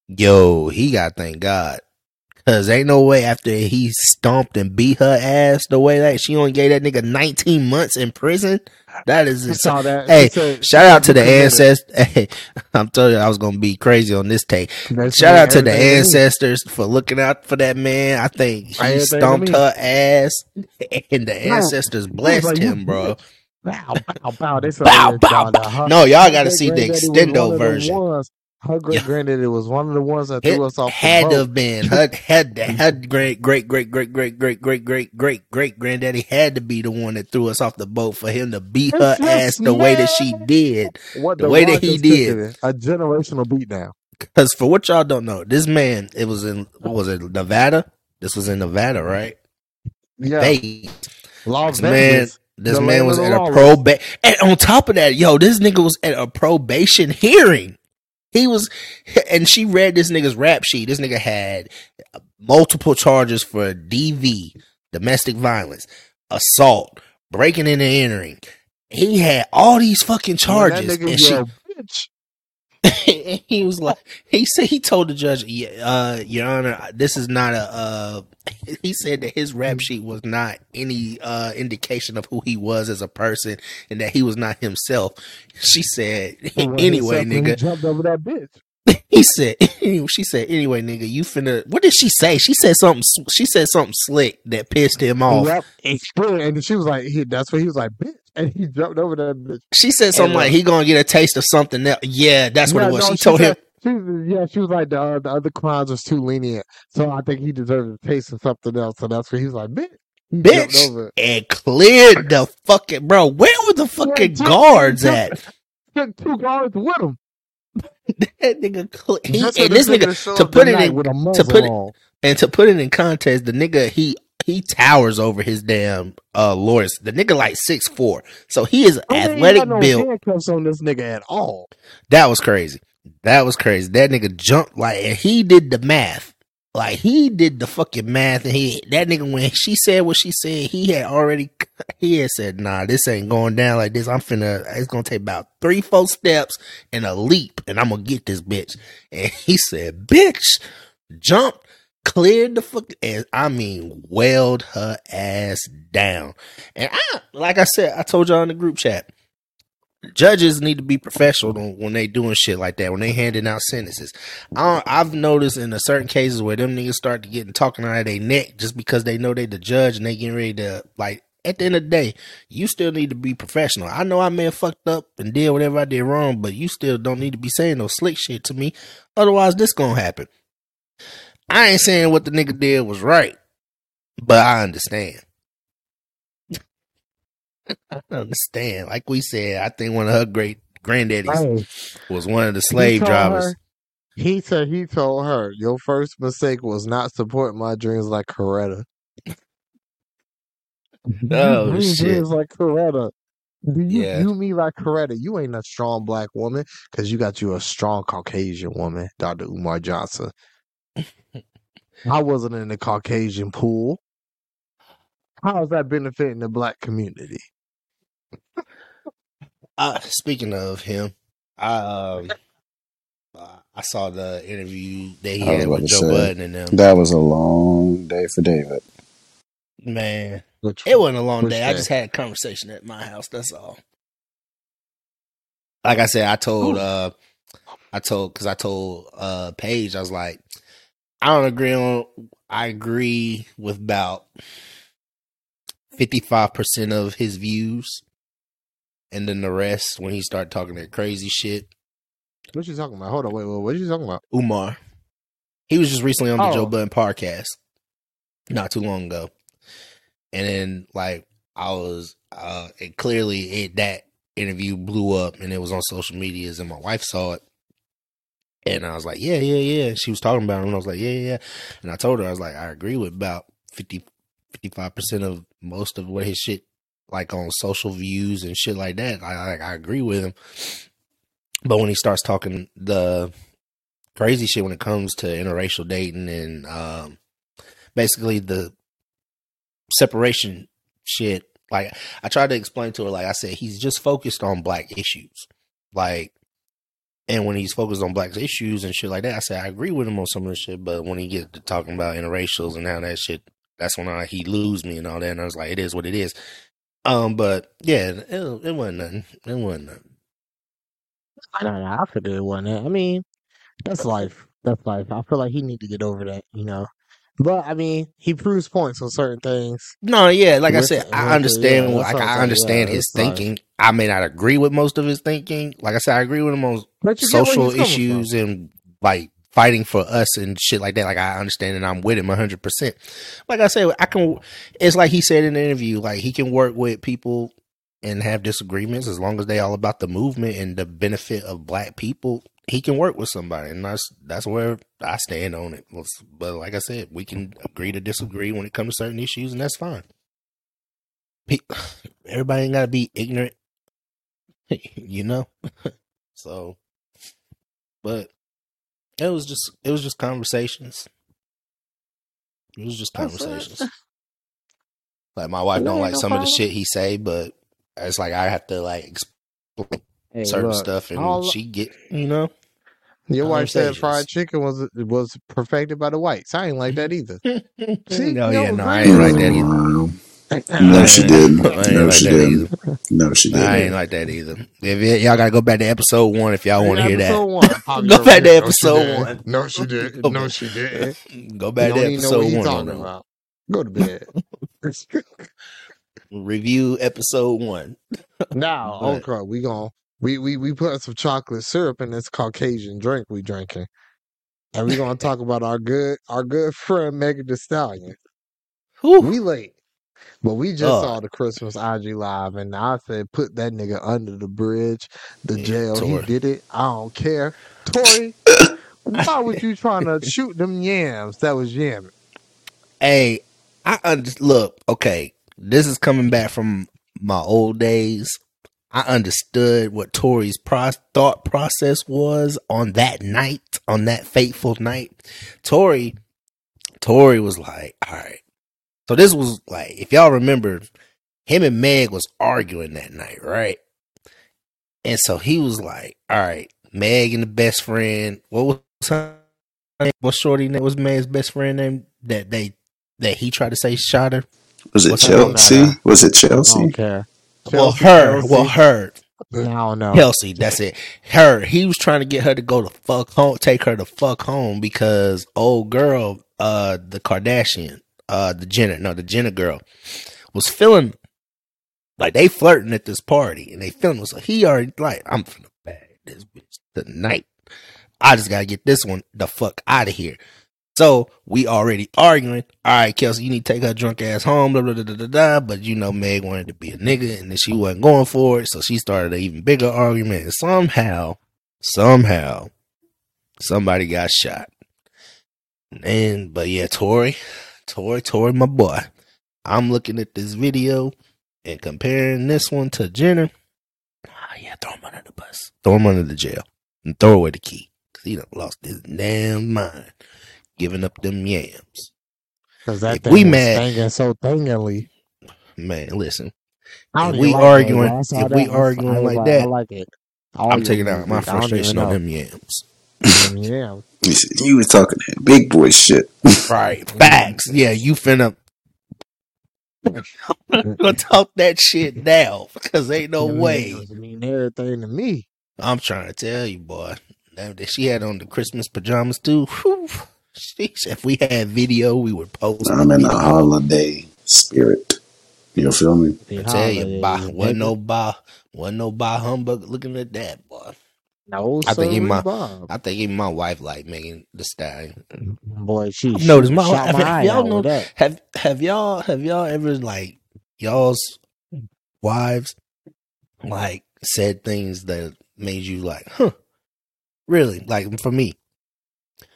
Yo, he got thank God. Cause ain't no way after he stomped and beat her ass the way that she only gave that nigga 19 months in prison. That is insane. saw that. Hey, He said, Shout out to the ancestors. Hey, I'm telling you, I was gonna be crazy on this take. That's Shout out to the ancestors for looking out for that man. I think he Everything stomped her ass, and the No, ancestors blessed like, him, bro. Bow, bow, bow. Bow, bow, bow. No, y'all got to see the great-granddaddy was one extendo version. ones- Her great granddaddy was one of the ones that It threw us off the had boat. to have been her had had great great great great great great great great great great granddaddy had to be the one that threw us off the boat for him to beat her It's ass the way that she did. What the way that he did. a generational beatdown. Because for what y'all don't know, this man it was in what was it Nevada? This was in Nevada, right? Yeah. Las This man, Vegas. this the man was at a probation. And on top of that, yo, this nigga was at a probation hearing. He was, and she read this nigga's rap sheet. This nigga had multiple charges for DV, domestic violence, assault, breaking and entering. He had all these fucking charges, nigga and she, bitch. he was like, he said he told the judge, "Yeah, uh, Your Honor, this is not a. Uh, he said that his rap sheet was not any uh indication of who he was as a person, and that he was not himself. She said, anyway, nigga. jumped over that bitch. He said, she said, anyway, nigga, you finna. What did she say? She said something. She said something slick that pissed him off. Yep. And and she was like, he, that's what he was like, bitch. And he jumped over that bitch. She said something And, like uh, he gonna get a taste of something else. Yeah, that's what Yeah, it was. no, she told him. She yeah, she was like the, uh, the other crimes was too lenient, so I think he deserved a taste of something else. So that's what he was like, bitch. Bitch and cleared the fucking bro. Where were the fucking took- guards took- at? Took two guards with him. That nigga, he, and this nigga showed to put it in with a to put it and to put it in context, the nigga he he towers over his damn uh lawyers. The nigga like six four, so he is I mean, athletic no build. handcuffs on this nigga at all. That was crazy. That was crazy. That nigga jumped like and he did the math. Like he did the fucking math and he that nigga when she said what she said, he had already he had said, nah, this ain't going down like this. I'm finna it's gonna take about three, four steps and a leap and I'm gonna get this bitch. And he said, bitch, jumped, cleared the fuck and I mean wailed her ass down. And I like I said, I told y'all in the group chat judges need to be professional when they doing shit like that when they handing out sentences. I i've noticed in a certain cases where them niggas start to getting talking out of their neck just because they know they the judge and they getting ready to like at the end of the day you still need to be professional. I know i may have fucked up and did whatever i did wrong but you still don't need to be saying no slick shit to me. Otherwise this gonna happen I ain't saying what the nigga did was right, but I understand. I understand. Like we said, I think one of her great granddaddies Hey, was one of the slave told drivers. her- He said he told her your first mistake was not supporting my dreams like Coretta. Oh, You shit. dreams like Coretta. Do you Yeah. you me like Coretta? You ain't a strong black woman because you got you a strong Caucasian woman, Dr. Umar Johnson. I wasn't in the Caucasian pool. How is that benefiting the black community? Uh, speaking of him, I um, uh, I saw the interview that he was had with Joe say. Budden and them. That was a long day for David. Man, Which, it wasn't a long Which day. I just had a conversation at my house. That's all. Like I said, I told uh, I told because I told uh Paige, I was like, I don't agree on. I agree with about fifty five percent of his views, and then the rest when he started talking that crazy shit. what you talking about? Hold on, wait, wait, what are you talking about? Umar. He was just recently on the Oh. Joe Budden podcast not too long ago. And then like I was uh it clearly it that interview blew up and it was on social medias and my wife saw it. And I was like, Yeah, yeah, yeah. She was talking about it and I was like, Yeah, yeah, yeah. And I told her, I was like, I agree with about 50 55 percent of most of what his shit like on social views and shit like that. I I, I agree with him. But when he starts talking the crazy shit when it comes to interracial dating and um basically the separation shit like i tried to explain to her like i said he's just focused on black issues like and when he's focused on black issues and shit like that i said i agree with him on some of the shit but when he gets to talking about interracials and how that shit that's when I, he lose me and all that and i was like it is what it is um but yeah it, it wasn't nothing it wasn't nothing I don't know. I figured it wasn't. I mean, that's life. That's life. I feel like he need to get over that, you know. But I mean, he proves points on certain things. No, yeah, like I said, I understand. yeah, like I understand yeah, his thinking. I may not agree with most of his thinking. Like I said, I agree with him on But you get where social issues and like fighting for us and shit like that. Like I understand and I'm with him hundred percent. Like I said, I can. It's like he said in the interview. Like he can work with people and have disagreements as long as they all about the movement and the benefit of black people. He can work with somebody, and that's that's where I stand on it. But like I said, we can agree to disagree when it comes to certain issues, and that's fine. Everybody ain't gotta be ignorant, you know. so, but it was just it was just conversations. It was just conversations. Like my wife don't like some of the shit he say, but it's like I have to like explain Hey, certain look, stuff, and all- she get you know. Your wife said fried chicken was was perfected by the whites. I ain't like that either. See, no, you yeah, no, I ain't like that either. No, she didn't. No, like she didn't. either. No, she Nah, I ain't didn't. like that either. If y- y'all gotta go back to episode one if y'all want to hear Episode that. one. I'll Go go back to there. episode No, she No, she didn't. No, she didn't. Go back to don't even know what episode one. talking on about. Go to bed. Review episode one. now, But- okay, we gon' we we we put some chocolate syrup in this Caucasian drink we drinking, and we're gonna talk about our good our good friend Megan Thee Stallion. Whew. We late, but we just Oh. saw the Christmas IG live, and I said put that nigga under the bridge, the Yeah, jail. He did it. I don't care, Tory. why was you trying to shoot them yams that was yamming? Hey, I under- look. Okay, this is coming back from my old days. I understood what Tory's pro- thought process was on that night, on that fateful night. Tory, Tory was like, "All right." So this was like, if y'all remember, him and Meg was arguing that night, right? And so he was like, "All right, Meg and the best friend. What was her name? What shorty name was Meg's best friend name that they that he tried to say shot her? Was it What's? Chelsea? Was it I Chelsea? don't care. Well, her. Chelsea. Well, her. I don't know. Kelsey, that's it. Her. He was trying to get her to go to fuck home, take her to fuck home because old girl, uh, the Kardashian, uh, the Jenner, no, the Jenner girl, was feeling like they flirting at this party, and they feeling so he already like I'm finna bag this bitch tonight. I just gotta get this one the fuck out of here. So we already arguing. All right, Kelsey, you need to take her drunk ass home. Blah blah blah blah blah. But you know, Meg wanted to be a nigga, and then she wasn't going for it. So she started an even bigger argument. And somehow, somehow, somebody got shot. And but yeah, Tory, Tory, Tory, my boy. I'm looking at this video and comparing this one to Jenner. Ah, yeah, throw him under the bus. Throw him under the jail. And throw away the key. Cause he done lost his damn mind. Giving up them yams. Because that If thing we was mad- stinging so thingly. Man, listen. If we like arguing- bro. If we arguing I was like I that, like it. I'm taking out my I don't even frustration on know. them yams. Yeah. You You was talking that big boy shit. Right. Facts. Yeah, you finna gonna talk that shit now because ain't no Them way. niggas mean everything to me. I'm trying to tell you, boy. That that she had on the Christmas pajamas too. Whew. Sheesh, if we had video, we would post. I'm in the holiday spirit. You feel me? I tell you, bah, wasn't no bah, wasn't no bah humbug looking at that, boy. No, I think he sir, might- Bob. I think even my wife like Megan the Stallion. Boy, she I've noticed my- shot have- my have eye y'all know- that. Have have y'all have y'all ever like y'all's wives like said things that made you like, huh? Really? Like for me,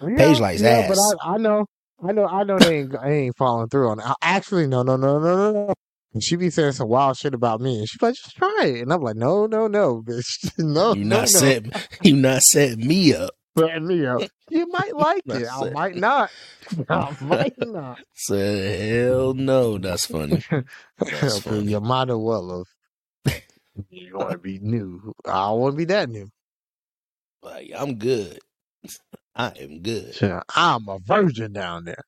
Paige likes yeah, ass. but I, I know, I know, I know they ain't, they ain't following through on it. I- Actually, no, no, no, no, no, no. And she be saying some wild shit about me, and she's like, "Just try it," and I'm like, "No, no, no, bitch, no, you not no." set you not setting me up. Set me up. You might like it. I might not. I might not. Said hell no. That's funny. That's funny. your motto, what love? You want to be new? I want to be that new. Like I'm good. I am good. Sure, I'm a virgin down there.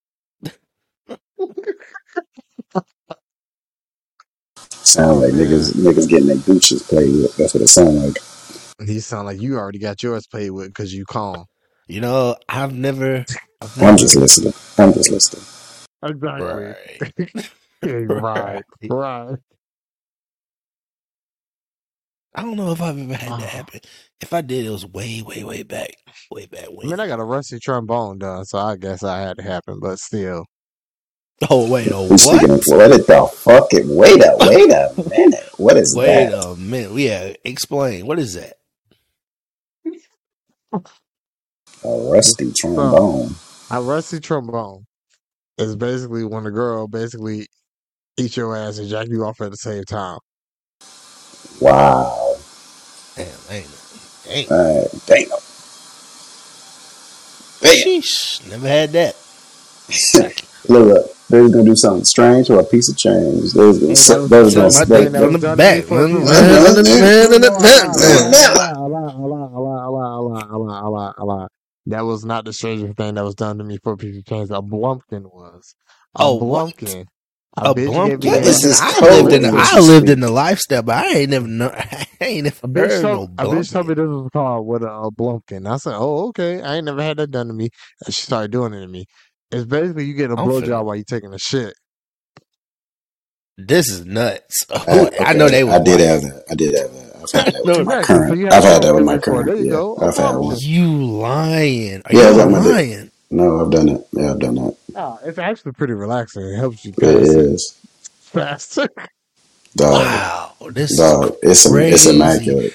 Sound like niggas niggas getting their gooches played with. That's what it sound like. He sound like you already got yours played with because you calm. You know, I've never. I've I'm just listening. I'm just listening. Exactly. Right. right. Right. I don't know if I've ever had Oh. that happen. If I did, it was way, way, way back, way back when. I when. mean, I got a rusty trombone done, so I guess I had to happen. But still, oh wait, oh We speaking what? of what it the fuck it wait a wait a minute. What is Wait that? Wait a minute. Yeah, explain. What is that? A rusty trombone. a rusty trombone is basically when a girl basically eat your ass and jack you off at the same time. Wow. Damn, ain't it? Damn. Uh, damn. Damn. Sheesh, never had that. Look, look, they was gonna do something strange or a piece of change. They was gonna, Hey, su- that they was- was My gonna, dick they, that from was the done back. That was not the strangest thing that was done to me for a piece of change. A blumpkin was. A Oh, what? Blumpkin. A bitch blumpkin. gave me What is a- this I lived in the, I you lived in the lifestyle, but I ain't never know. I ain't never A bitch, heard no told, a bitch told me this was called with a, a blumpkin. I said, "Oh, okay. I ain't never had that done to me." And she started doing it to me. It's basically you get a I'm finna- blowjob while you taking a shit. This is nuts. Uh, I know they were. I did white. have that. I did have that. I've had that No, with my exactly. Current. you I've had had that with my current. There you Yeah, go. A I've had one. You lying? Are Yeah, you that one did. lying? No, I've done it. Yeah, I've done that. Oh, it's actually pretty relaxing. It helps you It pass it is, faster. dog. Wow, this Dog, it's im- it's crazy. immaculate.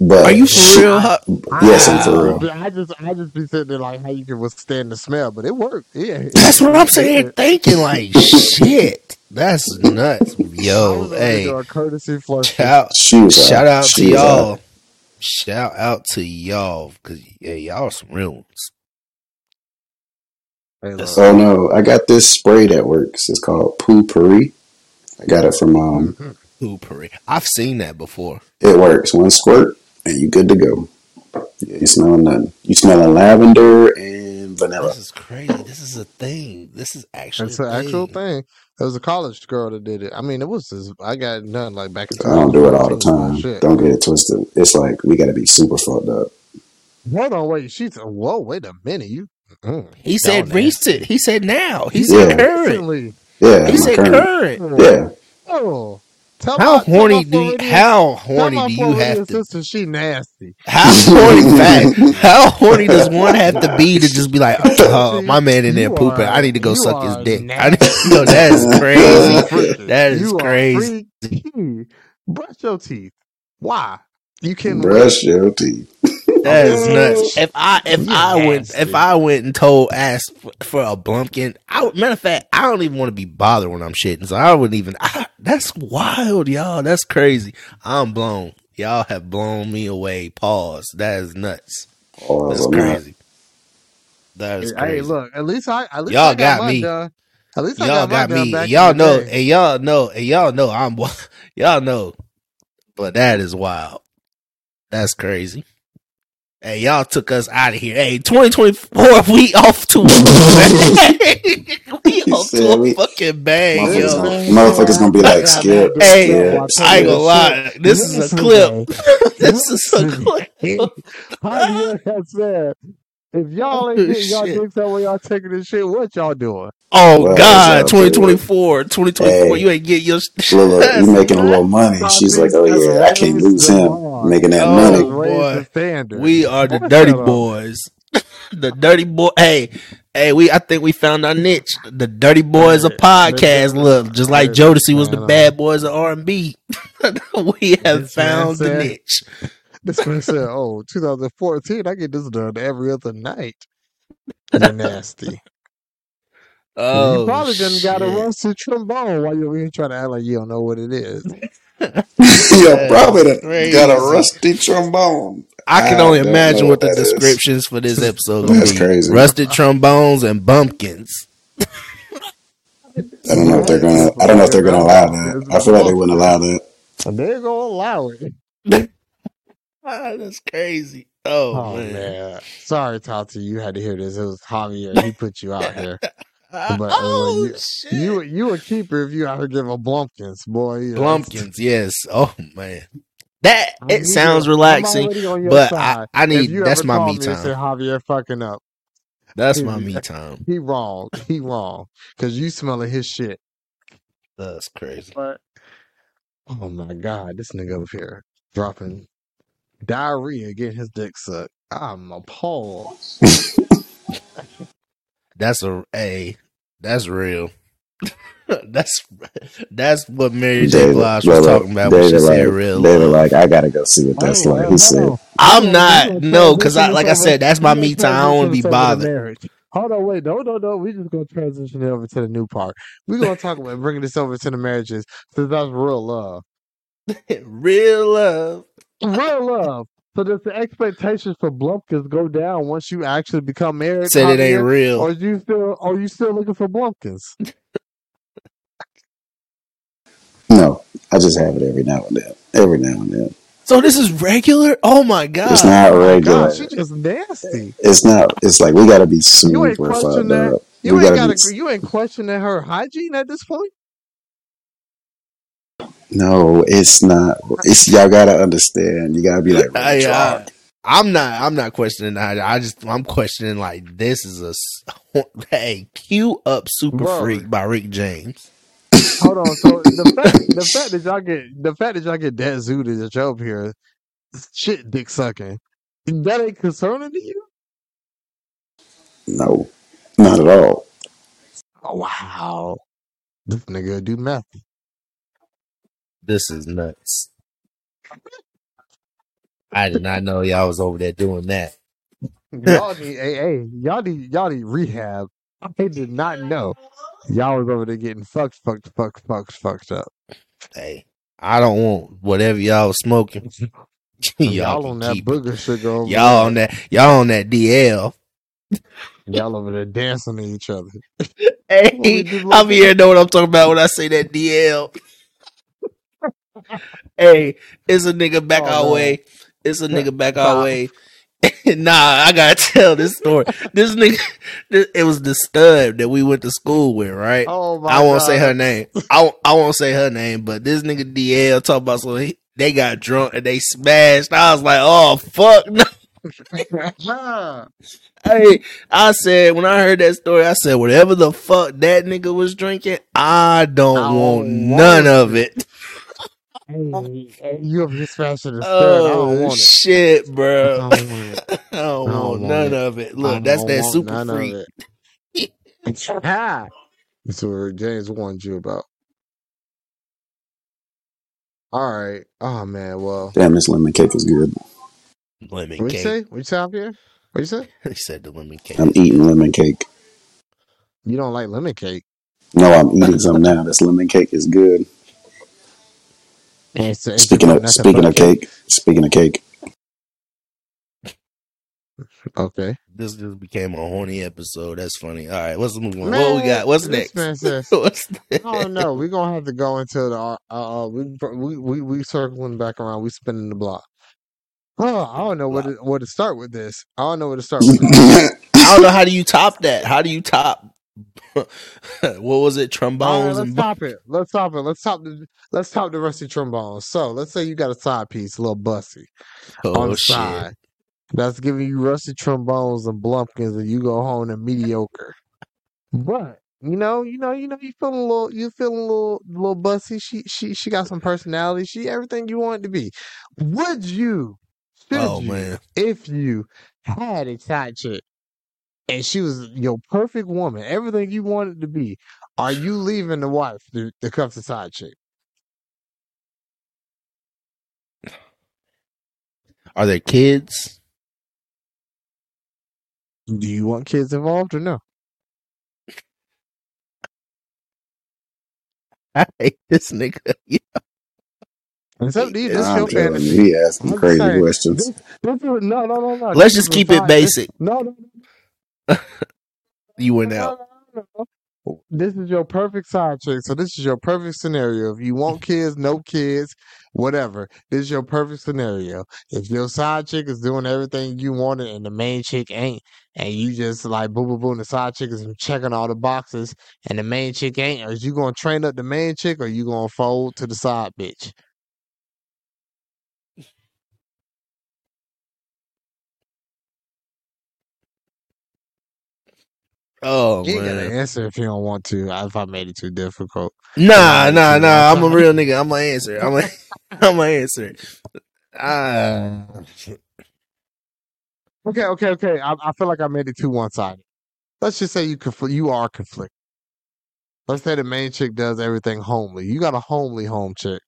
But Are you for real? Huh? Yes, I'm for real. I just, I just be sitting there like how you can withstand the smell, but it worked. Yeah, That's what I'm It saying. Thinking like shit. That's nuts, yo. was over Hey, courtesy flush. shout shout out She to y'all. Shout out to y'all because yeah, y'all are some real ones. Hey, look. Oh no, I got this spray that works. It's called Poo Pourri. I got it from um. Mhm. Hoopery. I've seen that before. It works. One squirt and you good to go. You ain't smelling nothing. You smelling lavender and vanilla. This is crazy. This is a thing. This is actually It's a an actual thing. thing. There was a college girl that did it. I mean, it was this, I got it done like back in I don't do it all the time. Shit. Don't get it twisted. It's like we gotta be super fucked up. Hold on, wait. She's whoa. Wait a minute. You. Mm, He said y'all nasty. recent. He said now. He Yeah. said current. Recently. Yeah, He said current. current. Yeah, Oh, Tell How my- horny my do you, Floridian- how horny my do you have to sister she nasty. how horny fact how horny does one have to be to just be like oh my man in there You pooping are- I need to go suck his are dick I need to go that's crazy that is You are crazy. Brush your teeth. Why? You can Brush your teeth. That is Oh, nuts. If I if you I went if I went and told asked for, for a blumpkin, I matter of fact, I don't even want to be bothered when I'm shitting, so I wouldn't even. I, that's wild, y'all. That's crazy. I'm blown. Y'all have blown me away. Pause. That is nuts. Pause That's on that. crazy. That is Hey, crazy. look. At least I. At least Y'all I got, got mine me. Done. At least I y'all got, got me. back y'all know, and y'all know, and y'all know I'm y'all know. But that is wild. That's crazy. Hey, y'all took us out of here. Hey, 2024, we off to a bang. we off to a we- fucking bang, Motherfuckers, yo. gonna, motherfuckers gonna be like skip. Hey, skip, I ain't gonna lie. This is a clip. this is a clip. Javier had said, if y'all ain't getting y'all shit. dicks out when y'all taking this shit, what y'all doing? Oh Well, God, that's out there. 2024, 2024. Hey. You ain't get your. Look, you making a little money. She's like, oh yeah, I can't lose him. Making that Oh, money. Boy. We are the dirty boys. the dirty boy. Hey, hey, we. I think we found our niche. The dirty boys of podcast. Look, just like listen, Jodeci was the bad boys of R and B. We have found the said- niche. This man said, "Oh, 2014, I get this done every other night." You're nasty. Oh, you probably done got a rusty trombone while you're here trying to act like you don't know what it is. Yo, probably done got a rusty trombone. I can I only imagine what what the that is. descriptions for this episode gonna That's be. crazy. Rusted trombones and blumpkins. I don't know if they're gonna. I don't know if they're gonna allow that. I feel like they wouldn't allow that. They're gonna allow it. That's crazy. Oh, Oh, man. man. Sorry, Tati, you had to hear this. It was Javier. He put you out here. But, uh, oh you- shit. You you a keeper if you out here giving Blumpkins, boy. You know. Blumpkins, yes. Oh man, that I'm it sounds. Relaxing, already on your but. I, I need that's my me me and say time. Javier fucking up, That's my me time. he wrong. He wrong because you smelling his shit. That's crazy. But oh my god, this nigga over here dropping diarrhea, getting his dick sucked. I'm appalled. That's a a. That's real. that's that's what Mary J. David, Blige was brother, talking about when she David, said like, real. David, love. like, I gotta go see what that's Oh, like. well, He said. I'm not no, because I like I said, that's my we me time. I don't want to be transition this over to bothered. Hold on, wait, no, no, no. We just gonna transition it over to the new part. We're gonna talk about bringing this over to the marriages because that's real love. real love. Real love. So does the expectations for Blumpkins go down once you actually become married? Said it ain't real. Or you still are you still looking for Blumpkins? no, I just have it every now and then. Every now and then. So this is regular? Oh my god. It's not oh regular. Gosh, you just nasty. It's not. It's like we gotta be You smooth ain't for fucked up. You we ain't gotta got be. you ain't questioning her hygiene at this point. No, it's not. It's y'all gotta understand. You gotta be like I, I, I'm not. I'm not questioning that. I just. I'm questioning like this is a Hey, cue up "Super Bro. Freak" by Rick James. Hold on. So the fact the fact that y'all get the fact that y'all get that zooted that y'all up here, shit, dick sucking, that ain't concerning to you. No, not at all. Oh wow, this nigga do meth. This is nuts. I did not know y'all was over there doing that. Y'all need hey, hey, y'all need y'all need rehab. I did not know y'all was over there getting fucked, fucked, fucked, fucked, fucked up. Hey, I don't want whatever y'all was smoking. y'all y'all on that keep it. booger sugar Y'all on that. Y'all on that DL. Y'all over there dancing to each other. Hey, I'm here. Know what I'm talking about when I say that DL. Hey, it's a nigga back Oh, our no. way. It's a nigga back our way. nah, I gotta tell this story. This nigga, this, it was the stud that we went to school with, right? Oh my I won't God. say her name. I, won't- I won't say her name, but this nigga DL talk about so he, they got drunk and they smashed. I was like, oh fuck no. Hey, I said when I heard that story, I said whatever the fuck that nigga was drinking, I don't I don't want want none of it. Hey, hey, you over here smashing the stud. I don't Oh want it. shit, I bro! don't want it. I don't I don't want want none it. of it. I Look, that's don't that want super none of freak. it. Ah, That's what James warned you about. All right. Oh man. Well, Damn, this lemon cake is good. Lemon what you cake. say? What you say up here? What you say? He said the lemon cake. I'm eating lemon cake. You don't like lemon cake? No, I'm eating some now. This lemon cake is good. And it's, it's Speaking of speaking of cake, speaking of cake, Okay. This just became a horny episode. That's funny. All right, what's the movie? What Man, we got? What's next? man says- what's I don't know. We're gonna have to go into the uh, uh we we we, we circling back around. We spinning the block. Oh, I don't know where to where to start with this. I don't know where to start with. I don't know how do you top that? How do you top? what was it? All right, Trombones let's and top it. Let's stop it. Let's top the let's top the rusty trombones. So let's say you got a side piece, a little bussy on oh the shit. side. That's giving you rusty trombones and blumpkins, and you go home and mediocre. But you know, you know, you know, you feeling a little, you feeling a little, little bussy. She, she, she got some personality. She everything you want to be. Would you? Should Oh you, man, if you had a side chick and she was your perfect woman, everything you wanted to be, are you leaving the wife to, to come to side chick? are there kids? Do you want kids involved or no? I hate this nigga. It's up to you. This your you, he asking crazy saying, questions. This, this is, no, no, no, no. Let's this just keep it basic. No, no, no, You went out. This is your perfect side chick. So this is your perfect scenario. If you want kids, no kids, whatever. This is your perfect scenario. If your side chick is doing everything you wanted and the main chick ain't, and you just like boom, boom, boom, the side chick is checking all the boxes and the main chick ain't, is you gonna train up the main chick or you gonna fold to the side bitch? Oh You ain't gotta man. answer if you don't want to. If I made it too difficult. Nah, nah, nah. I'm a real nigga. I'm gonna answer. I'm gonna, I'm gonna answer. Ah, Okay, okay, okay. I, I feel like I made it too one sided. Let's just say you confl- you are conflicted. Let's say the main chick does everything homely. You got a homely home chick.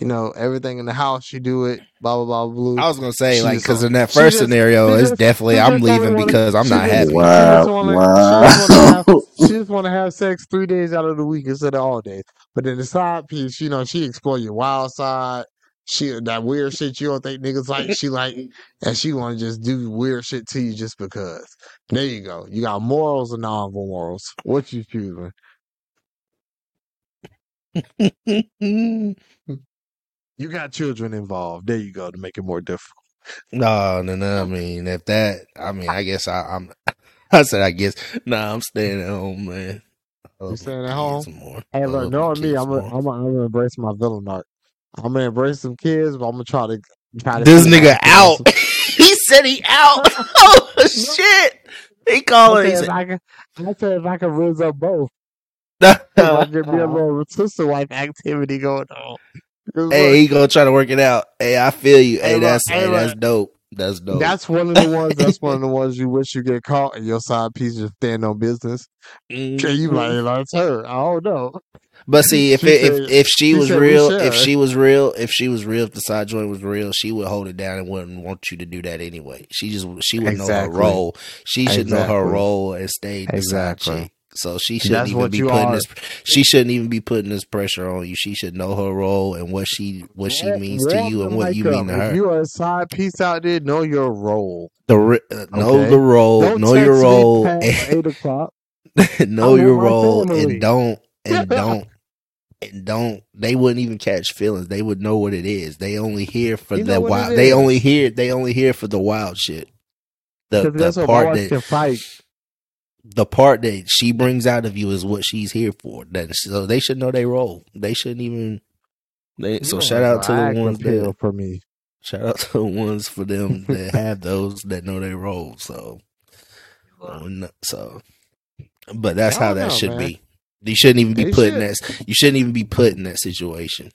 You know everything in the house. You do it. Blah blah blah. Blue. I was gonna say She like because in that first just- scenario, she it's just- definitely I'm leaving wanna- because I'm not just- happy. Wow, She just wanna- wow. She just want to have sex three days out of the week instead of all days. But then the side piece, you know, she explore your wild side. She that weird shit you don't think niggas like. She like, and she want to just do weird shit to you just because. There you go. You got morals and non-morals. What you choosing? no, You got children involved. There you go to make it more difficult. no, no. No. I mean, if that, I mean, I guess I, I'm. I said, I guess. Nah, I'm staying at home, man. I love You staying at home? More. Hey, look, love my knowing me, I'm gonna. I'm gonna, I'm gonna embrace my villain art. I'm gonna embrace some kids, but I'm gonna try to try to. This see if I nigga out. he said he out. oh shit! He I calling. He said, if I can, I said if I can raise up both. If I could be a little sister wife activity going on. Hey, he gonna try to work it out. Hey, I feel you. Hey, Hey, that's hey, hey, that's dope. That's dope. that's one of the ones. That's one of the ones you wish you get caught and your side piece just stand on business. Mhm. Okay, you like, like it's her. I don't know. But see, if She it, said- if if she she was real, if she was real, if she was real, if the side joint was real, she would hold it down and wouldn't want you to do that anyway. She just she would know her role. She should know her role and stay Exactly. So she shouldn't That's even be putting are. this. She shouldn't even be putting this pressure on you. She should know her role and what she what she means to you and what you mean to If her. you are a side piece out there, know your role. The re- uh, know Okay. the role, Don't know your role, eight o'clock. know your role, family. and don't and don't and don't. They wouldn't even catch feelings. They would know what it is. They only here for You the wild. They only here. They only here for the wild shit. The the part that can fight. The part that she brings out of you is what she's here for. That so they should know their role. They shouldn't even. They, so shout out to the ones that for me. shout out to the ones for them that have those that know their role. So, um, so, but that's how that know, should man. be. You shouldn't even be They put in that. You shouldn't even be put in that situation.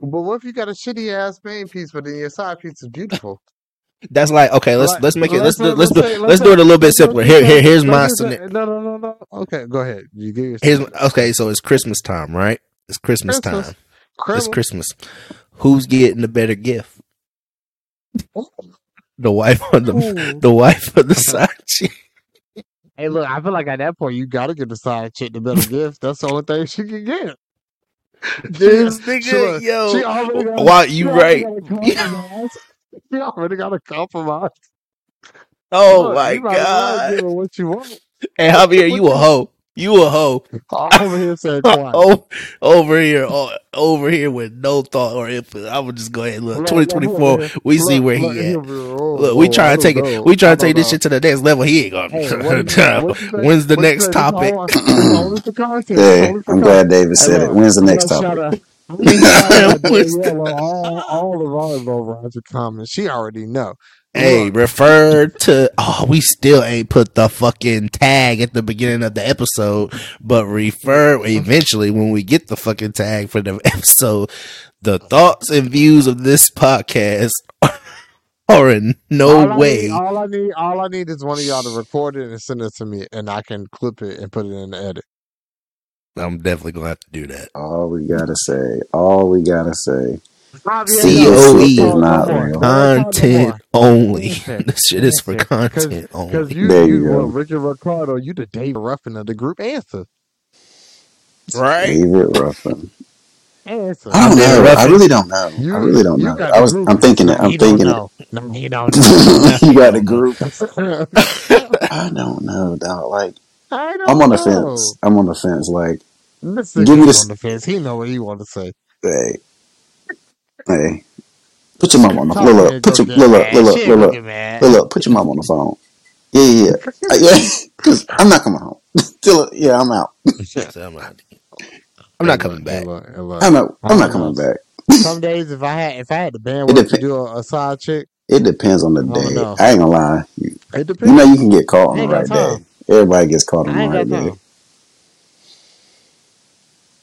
But what if you got a shitty ass main piece, but then your side piece is beautiful? That's like okay. Let's Like- let's make it. Let's do let's let's do let's say- do it a little bit simpler. Here here here's my let's scenario. No, no, no, no. Okay, go ahead. You give your Here's okay. So it's Christmas time, right? It's Christmas, Christmas. time. Criminal. It's Christmas. Who's getting the better gift? The wife or the Ooh. the wife or the side chick? Hey, look, I feel like at that point you gotta get the side chick the better gift. That's the only thing she can get. This nigga, yo. she already Wow, you right. got a already got a compromise. Oh Look, my you well god. what you want. Hey Javier, you a hoe. You a hoe. Over here saying quiet. Oh, over here, oh, over here with no thought or input. I would just go ahead. Look, Look, twenty look, twenty look, four. look, We see where he at. he'll be- Look, we try to take it. We try to take this shit to the next level. He ain't gonna. Hey, what you say? What you say? When's the next topic? only- It's only for content. Hey, It's only for I'm glad David said it. When's the next topic? Shout out- I'm gonna shout out What's the- Danielle on all, all of our low Roger comments. She already know. Hey, refer to. Oh, we still ain't put the fucking tag at the beginning of the episode, but refer eventually when we get the fucking tag for the episode. The thoughts and views of this podcast are in no all I way. need, all I need, all I need is one of y'all to record it and send it to me, and I can clip it and put it in the edit. I'm definitely gonna have to do that. All we gotta say, all we gotta say, COE not real. Content only. This shit is for listen, content Because only. you, There you, you go. Richard Ricardo, you the Dave Ruffin of the group. Answer, Right? David Ruffin. answer. I don't David know. I Ruffin. really don't know. You- I really don't you know. got I the was. group. I'm thinking it. No, I'm he don't thinking it. know. No, he don't know. you got a group. I I don't know, dog. Like don't I'm on the know. fence. I'm on the fence. Like, This Give me this- on the fence. He know what he want to say. hey, hey, put your mom on the Talk look. Look, her, put go your get look, look, mad. look, She look, ain't look, get mad. look, look. Put your mom on the phone. Yeah, yeah, yeah. Uh, yeah. Because I'm not coming home. Till yeah, I'm out. So I'm not, I'm not coming back. Look, hey, look. I'm not. I'm not I coming don't back. Some days, if I had if I had the It bandwidth to depends. do a, a side chick, It depends on the I don't day. know. I ain't gonna lie. You, it you depends. know, you can get caught on I the ain't right got time. day. Everybody gets caught on I the ain't right day. time.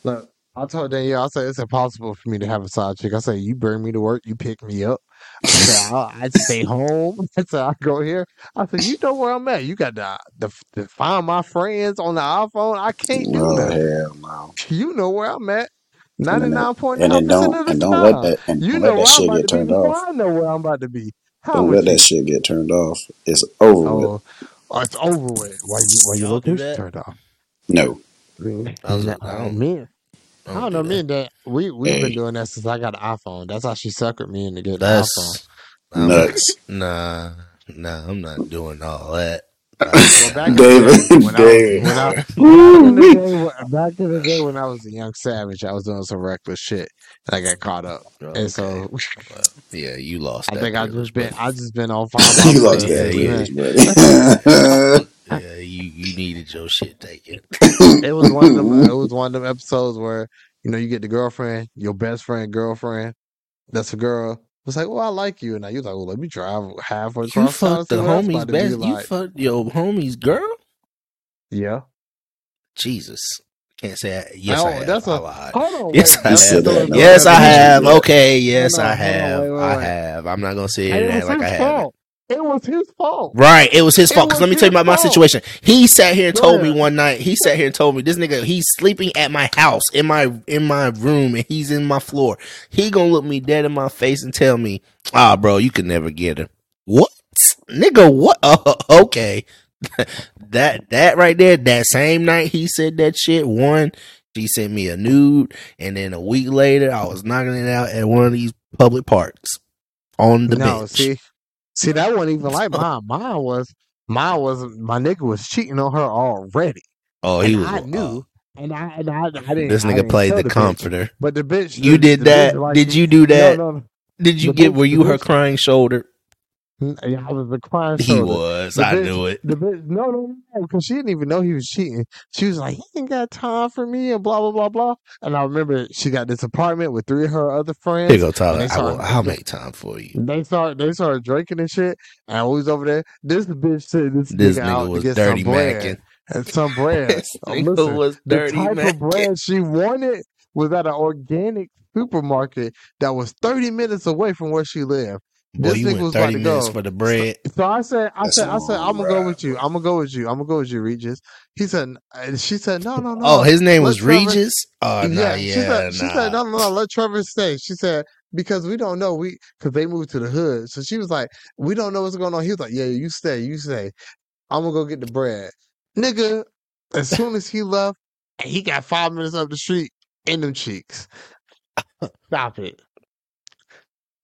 Look, I told Danielle, I said it's impossible for me to have a side chick. I said you bring me to work, you pick me up. I said I, I stay home. I said I go here. I said you know where I'm at. You got to, to, to find my friends on the iPhone. I can't do Oh that. hell no! You know where I'm at. And Ninety then, nine point and then percent don't of the and don't let time. that and You don't know let where that I'm shit about get to be turned off. I know where I'm about to be. How Don't let you? that shit get turned off. It's over oh, with. Oh, oh, it's over with. Why you why your Y'all do location that? turned off? No. I was- I don't- me. I I don't don't know. do Me and that we we've Hey. been doing that since I got an iPhone. That's how she suckered me into getting an iPhone. That's I'm- Nuts. Nah, nah, I'm not doing all that. Well, back in David, the day, when I was, when I, back, in day, back in the day when I was a young savage, I was doing some reckless shit. And I got caught up, Okay. and so Well, yeah, you lost. I that think I just been. I just been on five. you lost that yeah. Yeah, you you needed your shit taken. It was one of them. It was one of them episodes where you know you get the girlfriend, your best friend girlfriend. That's a girl. Was like, well, I like you, and now you was like, well, let me drive halfway You across town. fucked the see what it's homie's to be best. You like. fucked your homie's girl. Yeah. Jesus, can't say I, yes. Oh, I have. that's a- I lied. Hold on. Yes, wait, I You said that, no. Yes, I have. Okay, yes, Hold on, I have. wait, wait, I have. I'm not gonna say It here and was act like I fault. It was his fault. Right, it was his fault. Because let me tell you his about my situation. He sat here and Go told me one night. He sat here and told me this nigga he's sleeping at my house in my in my room and he's in my floor. He gonna look me dead in my face and tell me, "Ah, bro, you could never get her." What, nigga? What? Uh, okay, that that right there. That same night he said that shit. One, she sent me a nude, and then a week later, I was knocking it out at one of these public parks on the no, bench. see, see, that wasn't even like mine. Mine was, mine was, my nigga was cheating on her already, oh, he and was. I knew, uh, and I, and I, I didn't. This nigga didn't played tell the bitch. comforter. but the bitch, You the- did the that? bitch like- Did you do that? No, no, Did you The get? bitch- Were you her bitch- crying shoulder? I was the crying He was. The I bitch- knew it. The bitch, no, no, no, because she didn't even know he was cheating. She was like, he ain't got time for me, and blah blah blah blah. And I remember she got this apartment with three of her other friends. Here go, Tyler. they I will, I'll make time for you. They started they started drinking and shit, and we was over there. This bitch said this, This nigga, nigga was get dirty macking. and some bread. This Oh, listen, was the dirty type of bread she wanted was at an organic supermarket that was 30 minutes away from where she lived. Boy, This nigga was about to go. for the bread. So I said, I That's said, I said, I'm gonna go with you. I'm gonna go with you. I'm gonna go with you, Regis. He said, and she said, no, no, no. Oh, his name was Trevor- Regis. Oh, nah, yeah, yeah, she said, she said, no, no, no, let Trevor stay. She said because we don't know, we because they moved to the hood. So she was like, we don't know what's going on. He was like, yeah, you stay, you stay. I'm gonna go get the bread, nigga. As soon as he left, he got five minutes up the street in them cheeks. Stop it.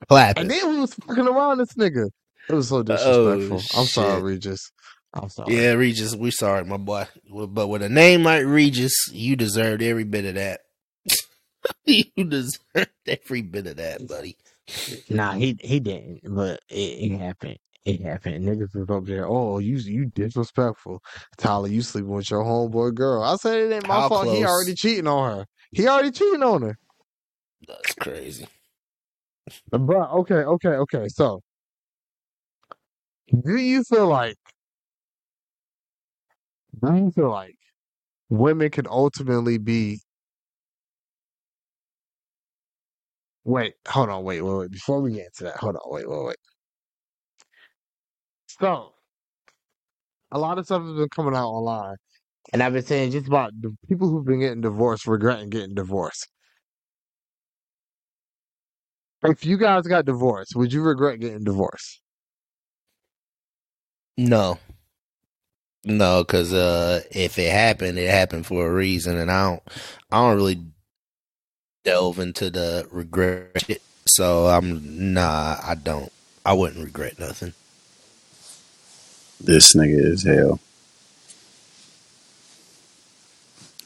Clap And then we was fucking around this nigga. It was so Oh, disrespectful. I'm sorry. Regis. I'm sorry. Yeah, Regis, we sorry, my boy. But with a name like Regis, you deserved every bit of that. you deserved every bit of that, buddy. Nah, he he didn't, but it, it happened. It happened. Niggas was up there. Oh, you you disrespectful, Tyler. You sleeping with your homeboy girl. I said it ain't my How fault. He already cheating on her. He already cheating on her. That's crazy. But okay, okay, okay. So, do you feel like? Do you feel like women can ultimately be? Wait, hold on, wait, wait, wait. Before we get into that, hold on, wait, wait, wait. So, a lot of stuff has been coming out online, and I've been saying just about the people who've been getting divorced, regretting getting divorced. If you guys got divorced, would you regret getting divorced? No. No, because uh, if it happened, it happened for a reason, and I don't, I don't really delve into the regret shit. So I'm nah, I don't. I wouldn't regret nothing. This nigga is hell.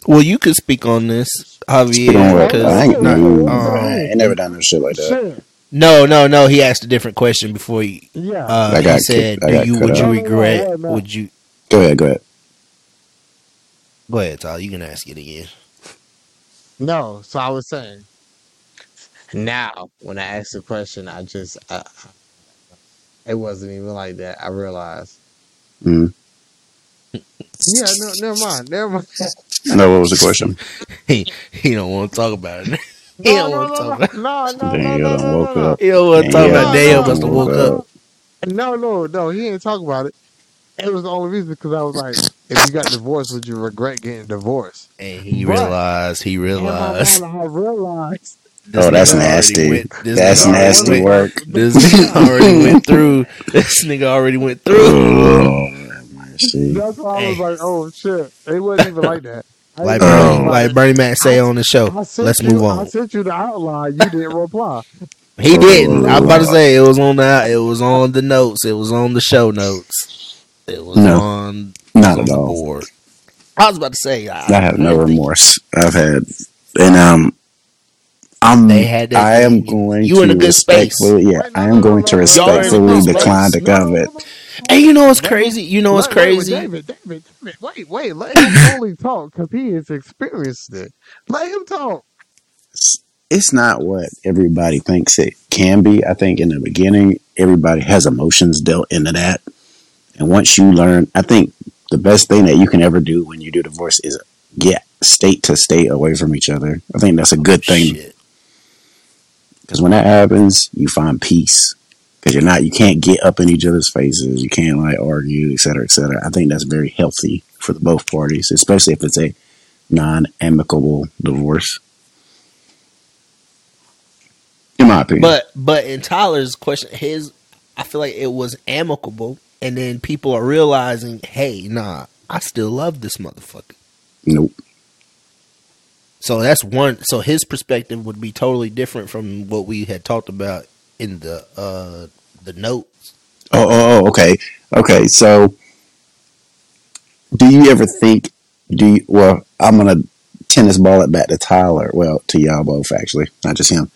Well, you could speak on this, Speak on Javier. what? Because- I ain't, Because no, um, I ain't never done no shit like that. Shit. no, no, no. He asked a different question before you. Yeah. Uh, I he said, kicked- I "Do you would you out. No, no, no, regret? wait, no. Would you Go ahead, go ahead. go ahead, Tyler? You can ask it again." No, so I was saying. Now, when I asked the question, I just I, I- it wasn't even like that. I realized. Mm. Yeah, no, never mind, never mind. No, what was the question? He he don't want to talk about it. he No, don't want to no, talk no, about. It. no, no, no, Daniel no, done no, woke no, no. up. He don't want to talk Yeah, about. no, Daniel no, must have no, woke woke up. up. No, no, no, he didn't talk about it. It was the only reason because I was like, if you got divorced, would you regret getting divorced? And he But- realized. He And I, realized. I realized. this Oh, that's already nasty. went- this That's nigga already nasty went- work. This nigga already went through. This nigga already went through. Mercy. That's why I was like, oh shit. It wasn't even like that. Like didn't. Bernie, like Bernie Mac say on the show. Let's you, move I sent you the outline. You didn't reply. He didn't. I was about to say it was on the. It was on the notes. It was on the show notes. It was No. on. Not on at the all. board. I was about to say. I, I have no remorse. I've had, and um, I'm. They had that I am going You to in a good space. respectfully. Yeah, I am going to no, Y'all in a respectfully decline to No, no, comment. no, no. And you know what's Let- crazy? You know what's Wait, wait, wait, crazy? David, David, David, wait, wait. Let him only talk because he has experienced it. Let him talk. It's, it's not what everybody thinks it can be. I think in the beginning, everybody has emotions dealt into that, and once you learn, I think the best thing that you can ever do when you do divorce is get state to state away from each other. I think that's a good thing. Because when that happens, you find peace. Because you're not, you can't get up in each other's faces. You can't like argue, et cetera, et cetera. I think that's very healthy for the both parties, especially if it's a non-amicable divorce. In my opinion, But but in Tyler's question, his I feel like it was amicable, and then people are realizing, hey, nah, I still love this motherfucker. nope. So that's one. So his perspective would be totally different from what we had talked about in the uh the notes. Oh, oh, oh, okay, okay. So, do you ever think? Do you? Well, I'm gonna tennis ball it back to Tyler. Well, to y'all both actually, not just him.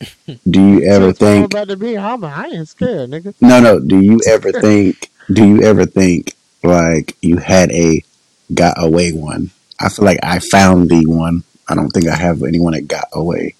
Do you ever think? about to be I'm, I ain't scared, nigga. No, no. Do you ever think? Do you ever think like you had a got away one? I feel like I found the one. I don't think I have anyone that got away.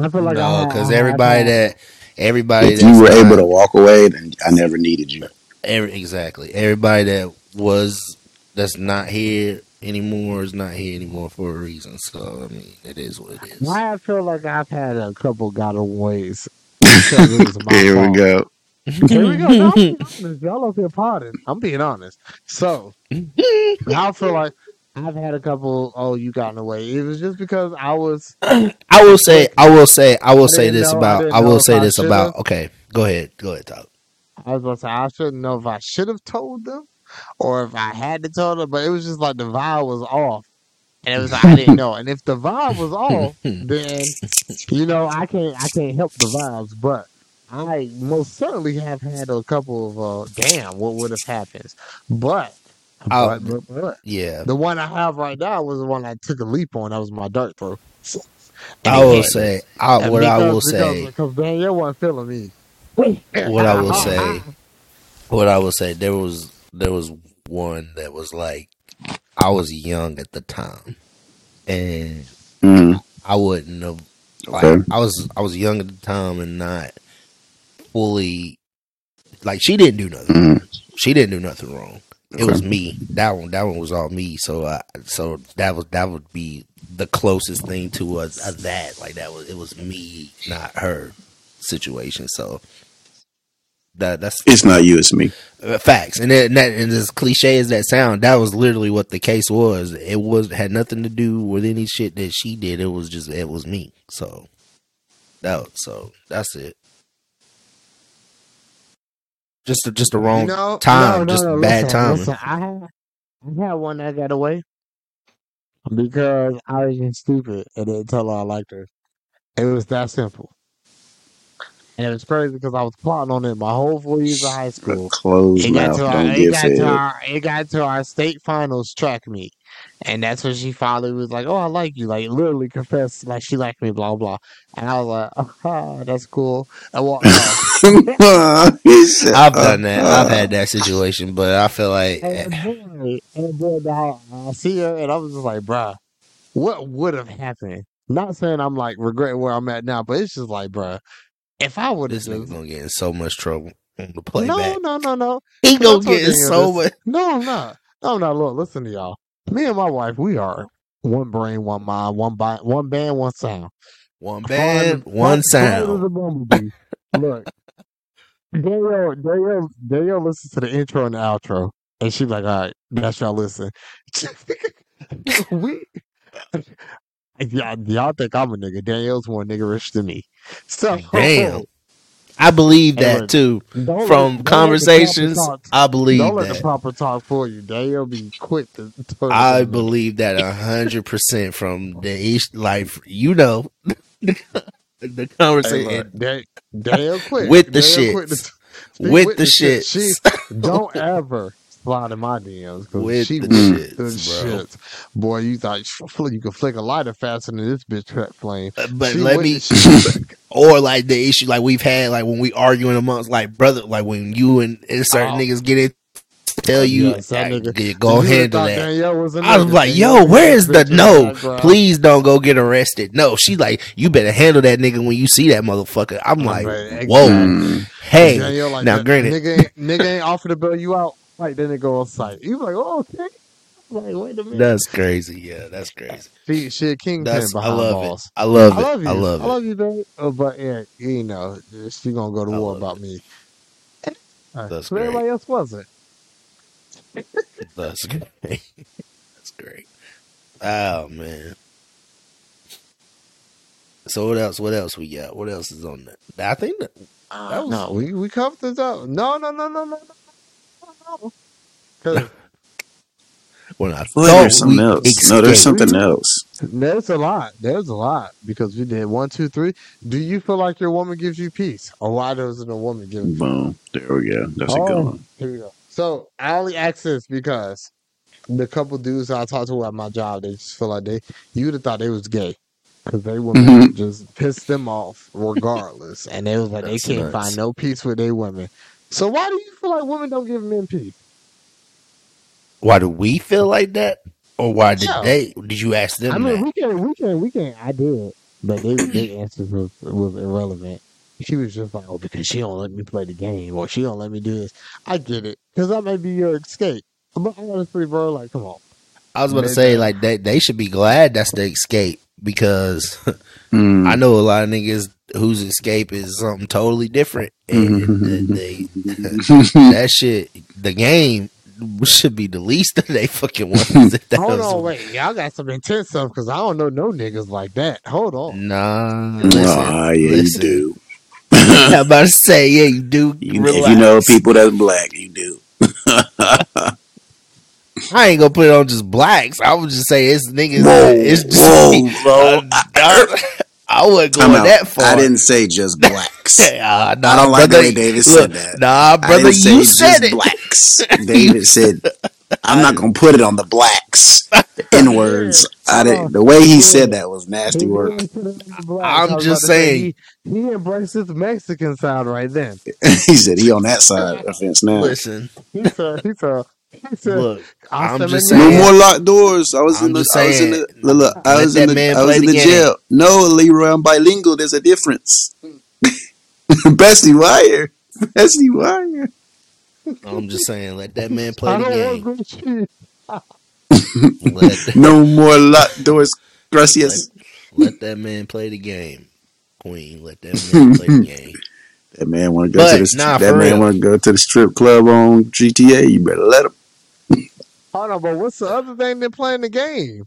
I feel like I no, because everybody that. that everybody If that's you were not- able to walk away, then I never needed you. every, exactly everybody that was that's not here anymore. Is not here anymore for a reason. So I mean, it is what it is. Why I feel like I've had a couple gotaways because it was my Here fault. we go. Here we go. No, I'm being honest. Y'all up here potting. I'm being honest. So I feel like I've had a couple. Oh, you got in the way. It was just because I was. I will say, I will say, I will I say this know- about, didn't I will say I this about. should've. Okay, go ahead, go ahead, talk. I was about to say I shouldn't know if I should have told them or if I had to tell them, but it was just like the vibe was off, and it was like I didn't know. And if the vibe was off, then you know I can't I can't help the vibes. But I most certainly have had a couple of uh, damn what would have happened, but. Oh. But, but, but Yeah, the one I have right now was the one I took a leap on. That was my dart throw. And I will say, I, And what I will say, because Danielle wasn't feeling me. what I will say, what I will say, there was there was one that was like, I was young at the time, and Mm, I wouldn't have. Like, okay. I was I was young at the time and not fully like she didn't do nothing. Mm, She didn't do nothing wrong. It was me. That one that one was all me. So I so that was that would be the closest thing to a, a that like that was it was me, not her situation. So that that's It's not you, it's me. uh, facts. And that and as cliche as that sound, that was literally what the case was. It was had nothing to do with any shit that she did. It was just it was me. So that so that's it. Just a, just a wrong No, time, no, no, just bad timing. Listen, I had, I had one that got away because I was just stupid and didn't tell her I liked her. It was that simple. And it was crazy because I was plotting on it my whole four years of high school. Closed It got mouth, to our, it got to our, it got to our state finals track meet, and that's when she finally was like, "Oh, I like you," like literally confessed, like she liked me, blah blah. And I was like, "Oh, that's cool." I walked off. I've done that. uh, I've had that situation, but I feel like And then, and then now I see her, and I was just like, bruh, what would have happened? Not saying I'm like regret where I'm at now, but it's just like, bruh, if I would have this nigga's gonna get in so much trouble on the No, playback. no, no, no. He I gonna told get in you so this. much. No, I'm not. No, I'm not. Look, listen to y'all. Me and my wife, we are one brain, one mind, one bi- one band, one sound. One band, one as sound. a bumblebee. Look, Danielle, Danielle, Danielle listens to the intro and the outro, and she's like, "All right, that's y'all listen." we, y'all, y'all think I'm a nigga. Danielle's more niggerish than me. So Damn. I believe that look, too. don't From let conversations, talk- I believe Don't let the that. proper talk for you. Danielle be quick to turn. I it believe that a hundred percent from the ish, life. you know, the Hey, conversation look, Dan- Danielle quick With the shit. quick to- shits. with the shit. shits. She don't ever slide in my DMs because with she the with shits, the shits. Boy, you thought you could flick a lighter faster than this bitch cut flame. Uh, But She let me, or like the issue like we've had, like when we arguing amongst like brother, like when you and, and certain Oh. niggas get it. tell you, Yes, that nigga- go handle that. Danielle was I was like, yo, was where is the no? Please don't go get arrested. No, she like, you better handle that nigga when you see that motherfucker. I'm like, Right, whoa, exactly. Mm, hey, like now granted- nigga ain't, nigga ain't offer to bail you out. Like then it go on site. You like, oh, okay. Like, wait a minute. that's crazy. Yeah, that's crazy. she she a kingpin That's I behind love balls. it. I love I it. love you. I love I love you, babe. Uh, but yeah, you know, she gonna go to I war about it. me. Uh, That's everybody great. else wasn't. That's great. That's great. Oh man. So what else? What else we got? What else is on that? I think that That was- no, we we covered this up. No, no, no, no, no, no, no. Because I I feel there's something we else. No, there's something else. there's a lot. There's a lot because we did one, two, three. Do you feel like your woman gives you peace, or why doesn't a woman give? you Boom. There we go. That's a Oh. good one. Here we go. So I only ask this because the couple dudes I talked to at my job, they just feel like they you would have thought they was gay because they women Mhm. just pissed them off regardless, and they was like That's they can't nuts. find no peace with their women. So why do you feel like women don't give men peace? Why do we feel like that? Or why did Yeah. they? Did you ask them I mean, that? we can, we can, we can. I did, but they, their answers was, was irrelevant. She was just like, "Oh, because she don't let me play the game, or she don't let me do this." I get it, because that may be your escape. But I'm honestly, bro, like, come on. I was about to say like they they should be glad that's the escape because Mm. I know a lot of niggas whose escape is something totally different, and they, that shit, the game should be the least of they fucking ones. If that Hold was- on, wait. Y'all got some intense stuff because I don't know no niggas like that. Hold on. Nah, listen, Ah, yeah, listen. you do. I'm about to say, yeah, you do. You, if you know people that's black, you do. I ain't gonna put it on just blacks. I would just say it's niggas. Whoa, it's just whoa, bro. I, I, I wasn't Time going out. that far. I didn't say just blacks. Ah, nah, I don't like the brother, way David look, said that. Nah, I brother, didn't say you just said it. blacks. David said, "I'm not gonna put it on the blacks." In words, I didn't. The way he said that was nasty work. I'm just saying. He, he embraced his Mexican side right then. he said he on that side of the fence now. Listen, He said, he said, he said, look, I'm "Hasta just mañana." No more locked doors. I was I'm in the. just I was in the. Look, look, I was in the. I was play in the the jail. No, Leroy, I'm bilingual. There's a difference. Bessie Wire. Bessie Wire. I'm just saying, let that man play I the game. want good shit. Let, No more locked doors. Gracias. let that man play the game, Queen. Let that man play the game. That man want to go But, to the. nah, that man want to go to the strip club on GTA. You better let him. Hold on, but what's the other thing than playing the game?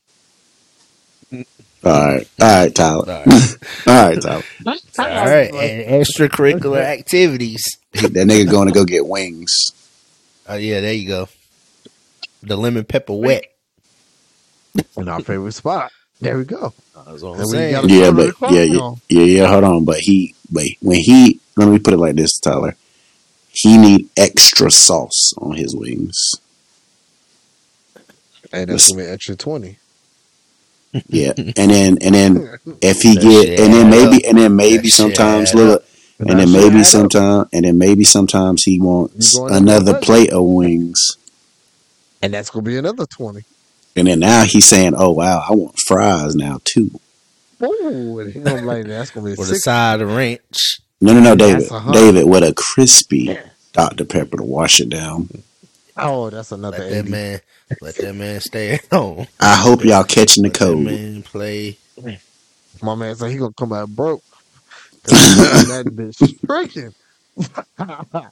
All right, all right, Tyler. All right, All right, Tyler. all right. And extracurricular activities. that nigga going to go get wings. Oh yeah, there you go. The lemon pepper wet. In our favorite spot. There we go. That's what I'm And we saying. gotta- Yeah, Put but yeah, yeah, on. yeah, yeah. Hold on, but he, but when he, let me put it like this, Tyler. He need extra sauce on his wings. Hey, that's gonna be extra twenty. Yeah, and then and then if he get, and then maybe, and then maybe sometimes add look, and then maybe sometimes, and then maybe sometimes he wants You going into another plate of wings. and that's gonna be another twenty. And then now he's saying, "Oh wow, I want fries now too." Ooh, and he gonna be like, that's gonna be With a side of ranch. No, no, no, That's David, a. David, with a crispy Dr Pepper to wash it down. Oh, that's another Let that man. Let that man stay at home. I hope y'all catching the Let that code. man play. My man said he gonna come out broke. 'Cause he on that bitch freaking.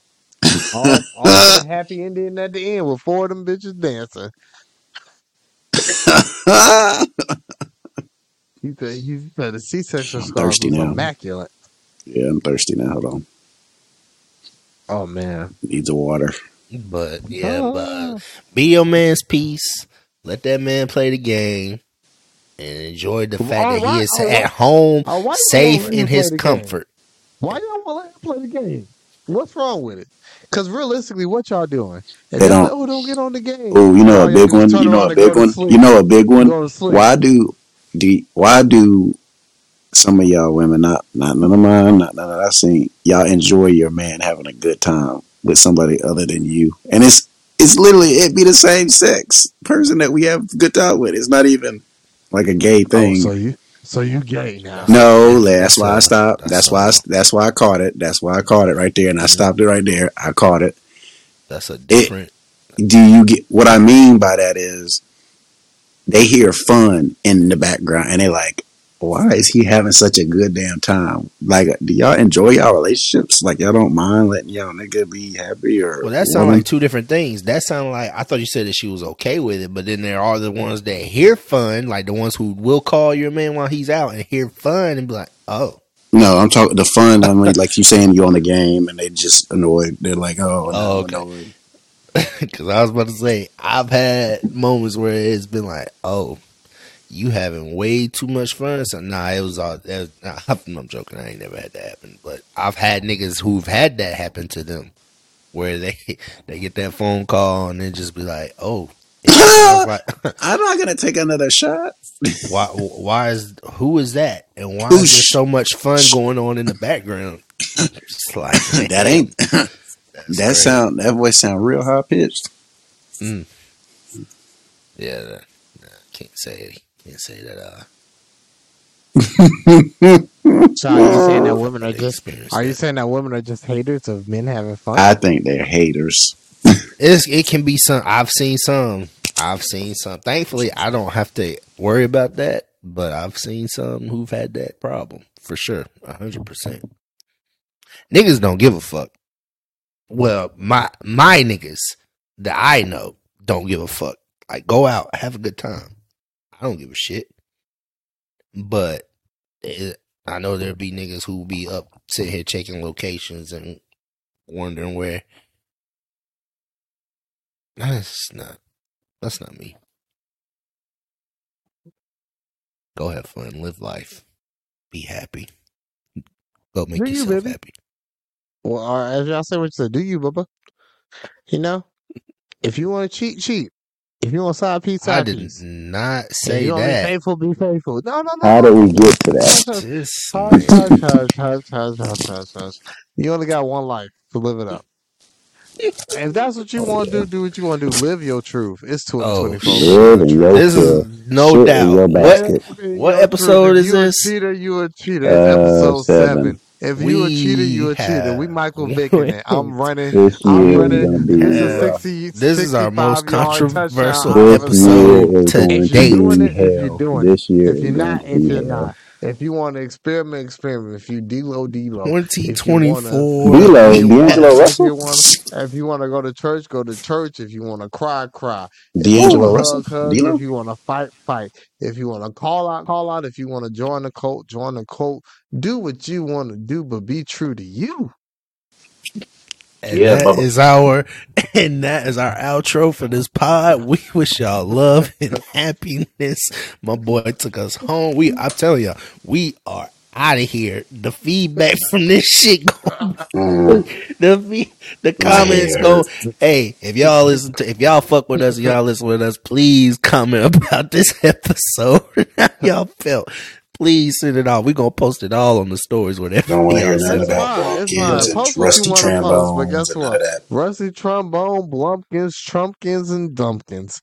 all, all the happy ending at the end with four of them bitches dancing. He said he said the C section scars thirsty was now. immaculate. yeah, I'm thirsty now. Hold on, Oh man. needs a water. But yeah, Ah. but be your man's piece. Let that man play the game. And enjoy the fact All that right, he is all right. at home, Oh, why safe in his play game? comfort. Why y'all want to let him play the game? What's wrong with it? Because realistically, what y'all doing? If They y'all don't- like, oh, don't get on the game. Oh, you know Oh, a big one. You know a big one. You know a big one. Go to sleep. Why do do why do some of y'all women not not none of mine not none of that I seen y'all enjoy your man having a good time with somebody other than you. And it's it's literally it be the same sex person that we have a good time with. It's not even like a gay oh, thing. Oh, so you, so you gay now? no that's That's why I stopped. that's that's why I, that's why I caught it. That's why I caught it right there and I stopped it right there. I caught it. That's a different. do you get what I mean by that is they hear fun in the background and they're like, why is he having such a good damn time? Like, do y'all enjoy y'all relationships? Like, y'all don't mind letting y'all nigga be happy or Well, that sounds like two different things. That sounds like I thought you said that she was okay with it, but then there are the ones that hear fun, like the ones who will call your man while he's out and hear fun and be like, "Oh, no, I'm talking the fun. I mean, like you saying you're on the game and they just annoyed. They're like, oh, no, Oh, okay. Because I was about to say, I've had moments where it's been like, oh, you having way too much fun. So, nah, it was all, that was, nah, I'm joking. I ain't never had that happen. But I've had niggas who've had that happen to them where they they get that phone call and then just be like, oh. I was like, I'm not gonna take another shot. why, why is, who is that? And why is there so much fun going on in the background? Like, That ain't. that crazy. sound. That voice sound real high pitched. Mm. Yeah, nah, nah, can't say it. Can't say that. Uh, So are you saying that women are just? Are you saying that women are just haters of men having fun? I think they're haters. It's, it can be some. I've seen some. I've seen some. Thankfully, I don't have to worry about that. But I've seen some who've had that problem for sure, a hundred percent. Niggas don't give a fuck. Well, my my niggas that I know don't give a fuck. Like, go out, have a good time. I don't give a shit. But it, I know there'll be niggas who be up sitting here checking locations and wondering where. That's not. That's not me. Go have fun, live life, be happy. Go make Do you, yourself baby? happy. Well, as y'all say, what you say, do you, Bubba? You know, if you want to cheat, cheat. If you want side piece, I did piece. not say you want to be that. faithful, be faithful. No, no, no. How no. did we get to that? Hush, hush, hush, hush, hush, hush, hush, hush, hush. You only got one life to live it up. If that's what you want to do, do what you want to do. Live your truth. It's Oh, 2024. shit. Live in your This is no Shit doubt. What what episode truth. If is you a cheater, you a cheater. Uh, episode seven. seven. If you a cheater, you a We cheater. We Michael Vick in it. I'm running. This I'm year is running. gonna a Yeah. 60, This is our most controversial episode to going If you're date. doing it, if you're doing it. This year If you're not, if you're not. If you want to experiment, experiment. If you D-Lo, D-Lo. If you want to, 2024. D'Lo, if you want D'Angelo to, if Russell, you want to, if you want to go to church, go to church. If you want to cry, cry. If you D'Angelo want to Russell, hug, hug. D'Lo. If you want to fight, fight. If you want to call out, call out. If you want to join the cult, join the cult. Do what you want to do, but be true to you. And Yeah, that is our and that is our outro for this pod. We wish y'all love and happiness. My boy took us home. We I'm telling y'all, we are out of here. The feedback from this shit going Mm, the the comments go hey if y'all listen to if y'all fuck with us y'all listen with us please comment about this episode how y'all felt please send it off we gonna post it all on the stories whatever Don't want to hear y'all none send of that It's fine. It's fine. And Post what you rusty want to post, but trombones guess and none what? of that. Rusty trombone, blumpkins, trumpkins, and dumpkins.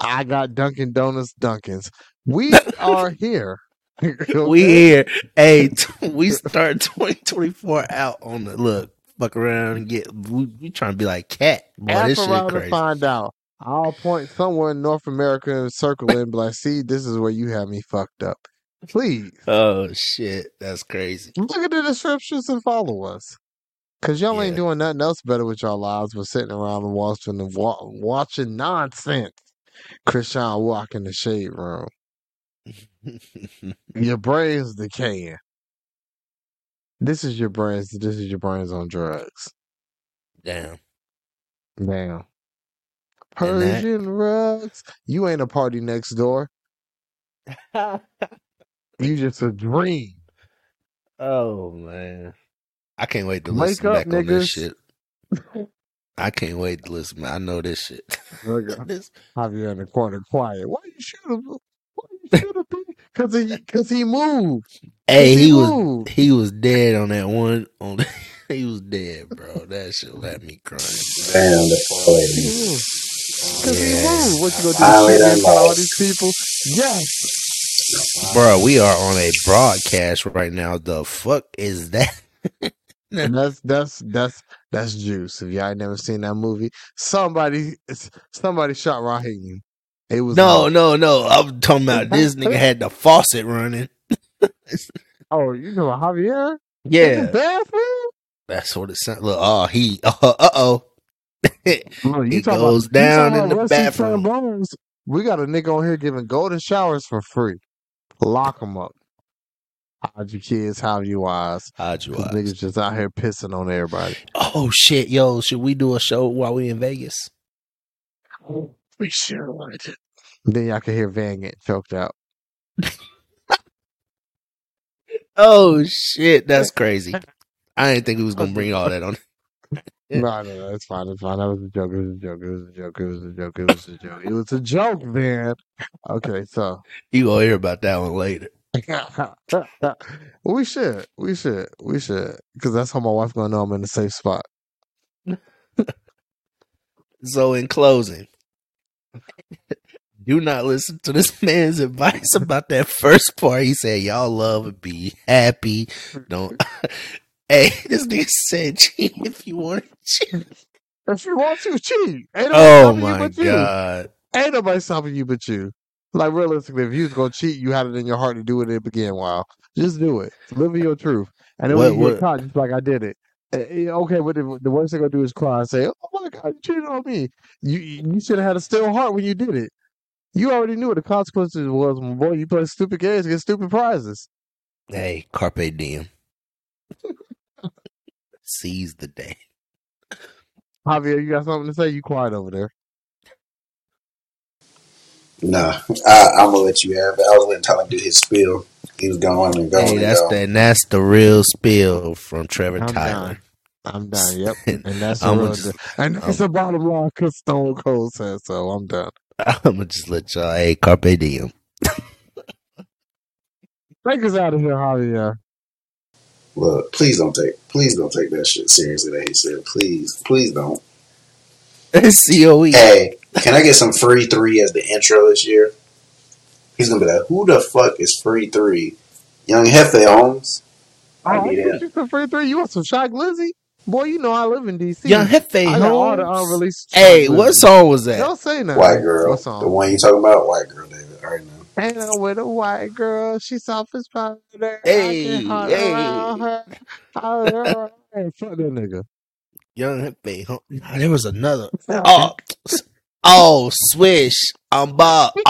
I got Dunkin' Donuts Dunkins. We are here. we okay? here hey t- we start 2024 out on the look fuck around and get we, we trying to be like cat boy Ask this shit around to crazy find out. I'll point somewhere in North America and circle it and be like, see, this is where you have me fucked up. Please oh shit that's crazy look at the descriptions and follow us. Cause y'all ain't doing nothing else better with your lives but sitting around and watching the wa- watching nonsense. Christian walk in the shade room. Your brain's decaying. This is your brains. This is your brains on drugs. damn Damn. and Persian rugs. You ain't a party next door. You just a dream. Oh man, I can't wait to Wake listen up, back on this niggas. shit. I can't wait to listen. I know this shit. Look at this, Javier in the corner, quiet. Why you shoot him? Why you shoot him? Because he, cause he moved. hey, Cause he he was moved. he was dead on that one. On he was dead, bro. That shit had me crying. Damn, the parlay. He moved. Cause he Yeah, moved. What you gonna do? Finally Shoot me done in front of all lost. these people? Yes. Bro. We are on a broadcast right now. The fuck is that? And that's that's that's that's juice. If y'all ain't never seen that movie, somebody somebody shot Raheem. It was No, no, no. I'm talking about this nigga had the faucet running. Oh, you know Javier Yeah, bathroom? that's what it sounds. Look, oh, he, uh oh. You it talking about down in the Rusty bathroom. We got a nigga on here giving golden showers for free. Lock them up. Hide your kids, hide your eyes. How'd you Cause eyes? niggas just out here pissing on everybody. Oh shit, yo, should we do a show while we in Vegas? We should. Then y'all can hear Van get choked out. Oh shit, that's crazy. I didn't think we was gonna bring all that on. No, no, no, it's fine, it's fine. That was a joke. It was a joke. It was a joke. It was a joke. It was a joke. It was a joke, man. Okay, so You gonna hear about that one later. we should, we should, we should, because that's how my wife gonna know I'm in a safe spot. So in closing, do not listen to this man's advice about that first part. He said, "Y'all love and be happy." Don't. Hey, this nigga said, "Cheat if you want to cheat." If you want to cheat, ain't Oh stopping you my but you. god. Ain't nobody stopping you but you. Like realistically, if you was gonna cheat, you had it in your heart to do it to begin. While just do it, live your truth, and then when What- you get caught, just like I did it. Eh, eh, Okay, but the, the worst they're gonna do is cry and say, "Oh my God, you cheated on me." You you should have had a still heart when you did it. You already knew what the consequences was, my boy. You play stupid games, get stupid prizes. Hey, carpe diem. Seize the day. Javier, you got something to say? You quiet over there. Nah, I, I'm gonna let you have it. I was gonna letting Tyler do his spiel. He was going and going Hey, and that's going. the and that's the real spill from Trevor I'm Tyler. done. I'm done. Yep, and that's the I'ma real just- deal. and that's the bottom line because Stone Cold said so. I'm done. I'm gonna just let y'all. Hey, carpe diem. Take us out of here, Javier. Look, please don't take, please don't take that shit seriously. That he said, please, please don't. Coe. Hey, can I get some free three as the intro this year? He's gonna be like, who the fuck is free three? Young Jefe Holmes. I Oh, need I it. you some free three. You want some Shy Glizzy? Boy, you know I live in DC. Young Jefe I got all the Holmes. unreleased. Hey, what Glizzy. song was that? Don't say nothing. White girl. What song? The song? one you talking about? White girl, David. All right now. Hang out with a white girl. She's soft as powder. Hey, I can hunt hey. around her. I- Hey, fuck that nigga. Young Jefe. Holmes. Ah, There was another. Oh, s- oh, swish. I'm Bob.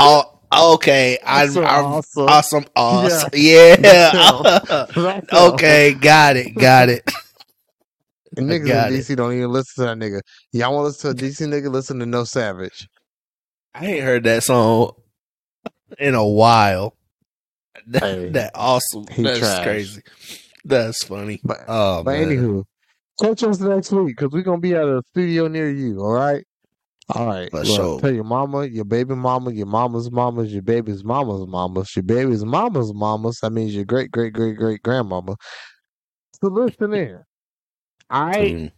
Oh, okay. I, That's so I'm awesome. awesome. Awesome. Yeah. That's all. okay. Got it. Got it. And niggas got in it. DC don't even listen to that nigga. Y'all want to listen to a DC nigga? Listen to No Savage. I ain't heard that song in a while. That, Hey, that awesome. That's trash. crazy. That's funny. But Oh but man. anywho, catch us next week because we're gonna be at a studio near you. All right. All right. Look, sure. Tell your mama, your baby mama, your mama's mamas, your baby's mama's mamas, your baby's mama's mamas. That means your great great great great grandmama. So listen in. All right. Mm.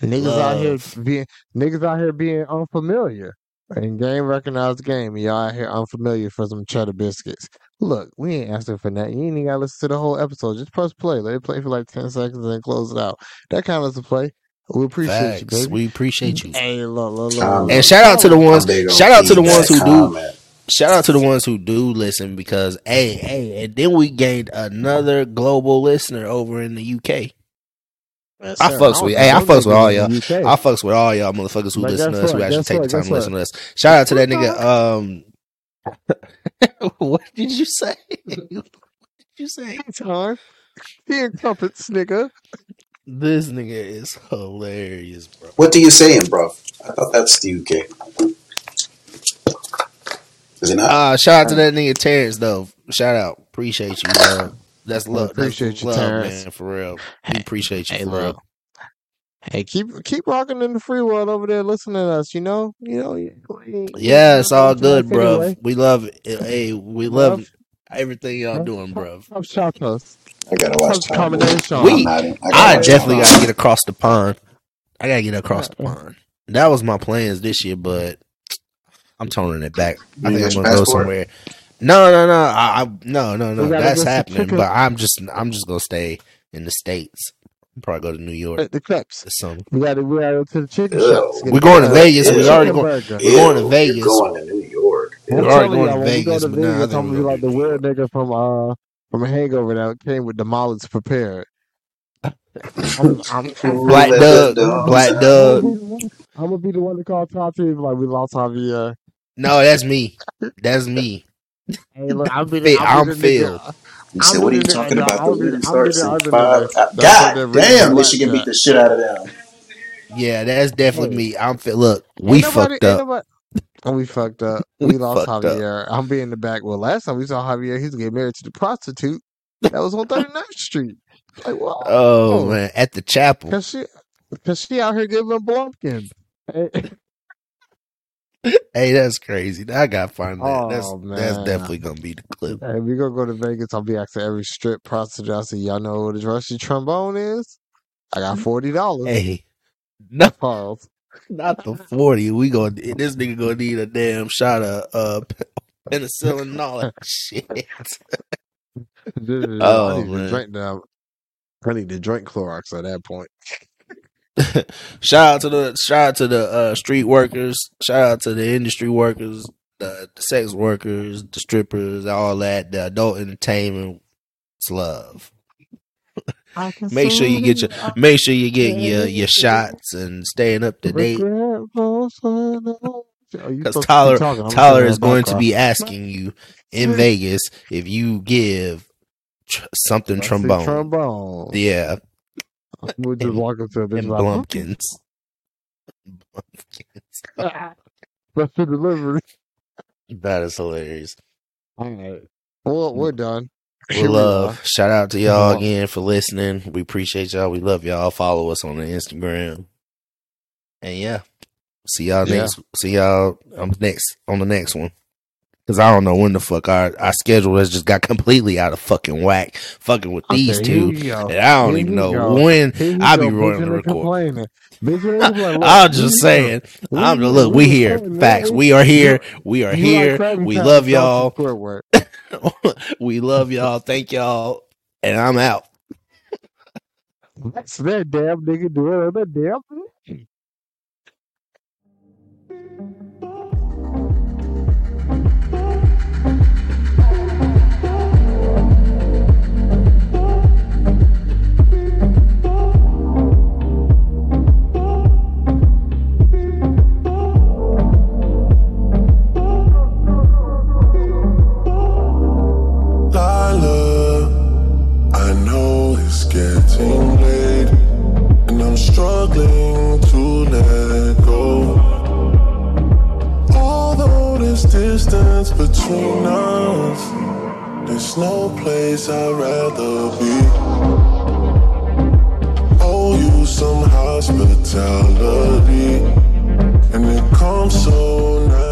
Niggas out here being niggas out here being unfamiliar. And game recognized game, y'all out here unfamiliar for some cheddar biscuits. Look, we ain't asking for that. You ain't even gotta listen to the whole episode. Just press play. Let it play for like ten seconds and then close it out. That kind of a play. We appreciate you, Facts. baby. We appreciate you. Hey, look, look, look, Um. And shout out to the ones. Shout out to the ones who do. Shout out to the ones who do listen because hey, hey, and then we gained another global listener over in the UK. Yes, I sir. fucks don't with- know hey, I them fucks with all y'all. UK. I fucks with all y'all motherfuckers who But listen to guess us, who actually take what? the time Guess to listen to us. Shout out to that nigga. Um, what did you say? what did you say? Time. Being crumpets, nigga. This nigga is hilarious, bro. What do you saying, bro? I thought that's the UK. Is it not? Uh, shout out to that nigga Terrence though. Shout out, appreciate you. Bro. That's love. appreciate That's you, love, Terrence. man. For real, we appreciate you Hey, for look. real. Hey, keep keep rocking in the free world over there, listening to us. You know, you know. you- you- Yeah, it's all good, bro. anyway. We love it. Eh, hey, we love Bruv. everything y'all Bruv. doing, bro. Come shout us. I gotta watch Come time. combination. We- I'm not in- I gotta I watch definitely got to get across the pond. I gotta get across the pond. That was my plans this year, but I'm toning it back. I think got I'm gonna go passport? somewhere. No, no, no. I, I no, no, no. That's happening. But I'm just, I'm just gonna stay in the states. Probably go to New York At the clips. this summer. We got to we got to go to the chicken Ew. shops. We're going to Vegas. We chicken already going- burger. We're going to Vegas. You're going to New York. We're Ew. already telling going to y'all, when we Vegas, go to but nah, I Vegas, think I'm gonna be like the do New weird nigga from uh from a hangover that came with the mollies prepared. I'm, I'm, Black Let Doug, Black out. Doug. I'm gonna be the one to call Tati and like we lost Javier. No, that's me. That's me. Hey, look, I'll be Phil- the, I'll I'm be the Phil. nigga. You said, I'm what are you the nigga- talking no, about? I'll The be- league I'll be starts the in other five. nigga Uh, that's God over there damn, reading Michigan beat the shit out of them. Yeah, that's definitely Hey. me. I'm fi- look. We Ain't nobody- fucked ain't up. nobody- And we fucked up. We We lost fucked up. Javier. I'm being in the back. Well, last time we saw Javier, he was getting married to the prostitute that was on 39th Street. Like, what? Oh Oh. man, at the chapel. Cause she, cause she out here giving Blumpkin. Hey, that's crazy. I gotta find that. that's Oh, that's man. definitely gonna be the clip. hey, we gonna go to Vegas. I'll be asking every strip prostitute. I say, y'all know what a rusty trombone is? I got forty dollars. Hey, no, Pause. not the forty. We gonna this nigga gonna need a damn shot of uh penicillin and all that shit. Dude, Oh, I need man. to drink now. I need to drink Clorox at that point. shout out to the shout out to the uh, street workers. Shout out to the industry workers, the, the sex workers, the strippers, all that. The adult entertainment. It's love. Make sure you get your make sure you get your your shots and staying up to date. Because Because Tyler Tyler is going to be asking you in Vegas if you give tr- something trombone. Trombone. Yeah, We're just And- walking to a bitch and like, Blumpkins. Special delivery. That is hilarious. All right. Well, we're done. We Here we love. Shout out to y'all again for listening. We appreciate y'all. We love y'all. Follow us on the Instagram. And yeah, see y'all Yeah. next. See y'all um, next on the next one. Cause I don't know when the fuck our our schedule has just got completely out of fucking whack. Fucking with these Okay, two, and I don't Here even know go. when Here you I be running the record. complaining. Bitching and complaining. Look, I'm just saying. I'm look. We we here. Facts. We are here. We are here. we love y'all. We love y'all. Thank y'all. And I'm out. That's that damn nigga doing that damn distance between us. There's no place I'd rather be. Owe you some hospitality, and it comes so nice.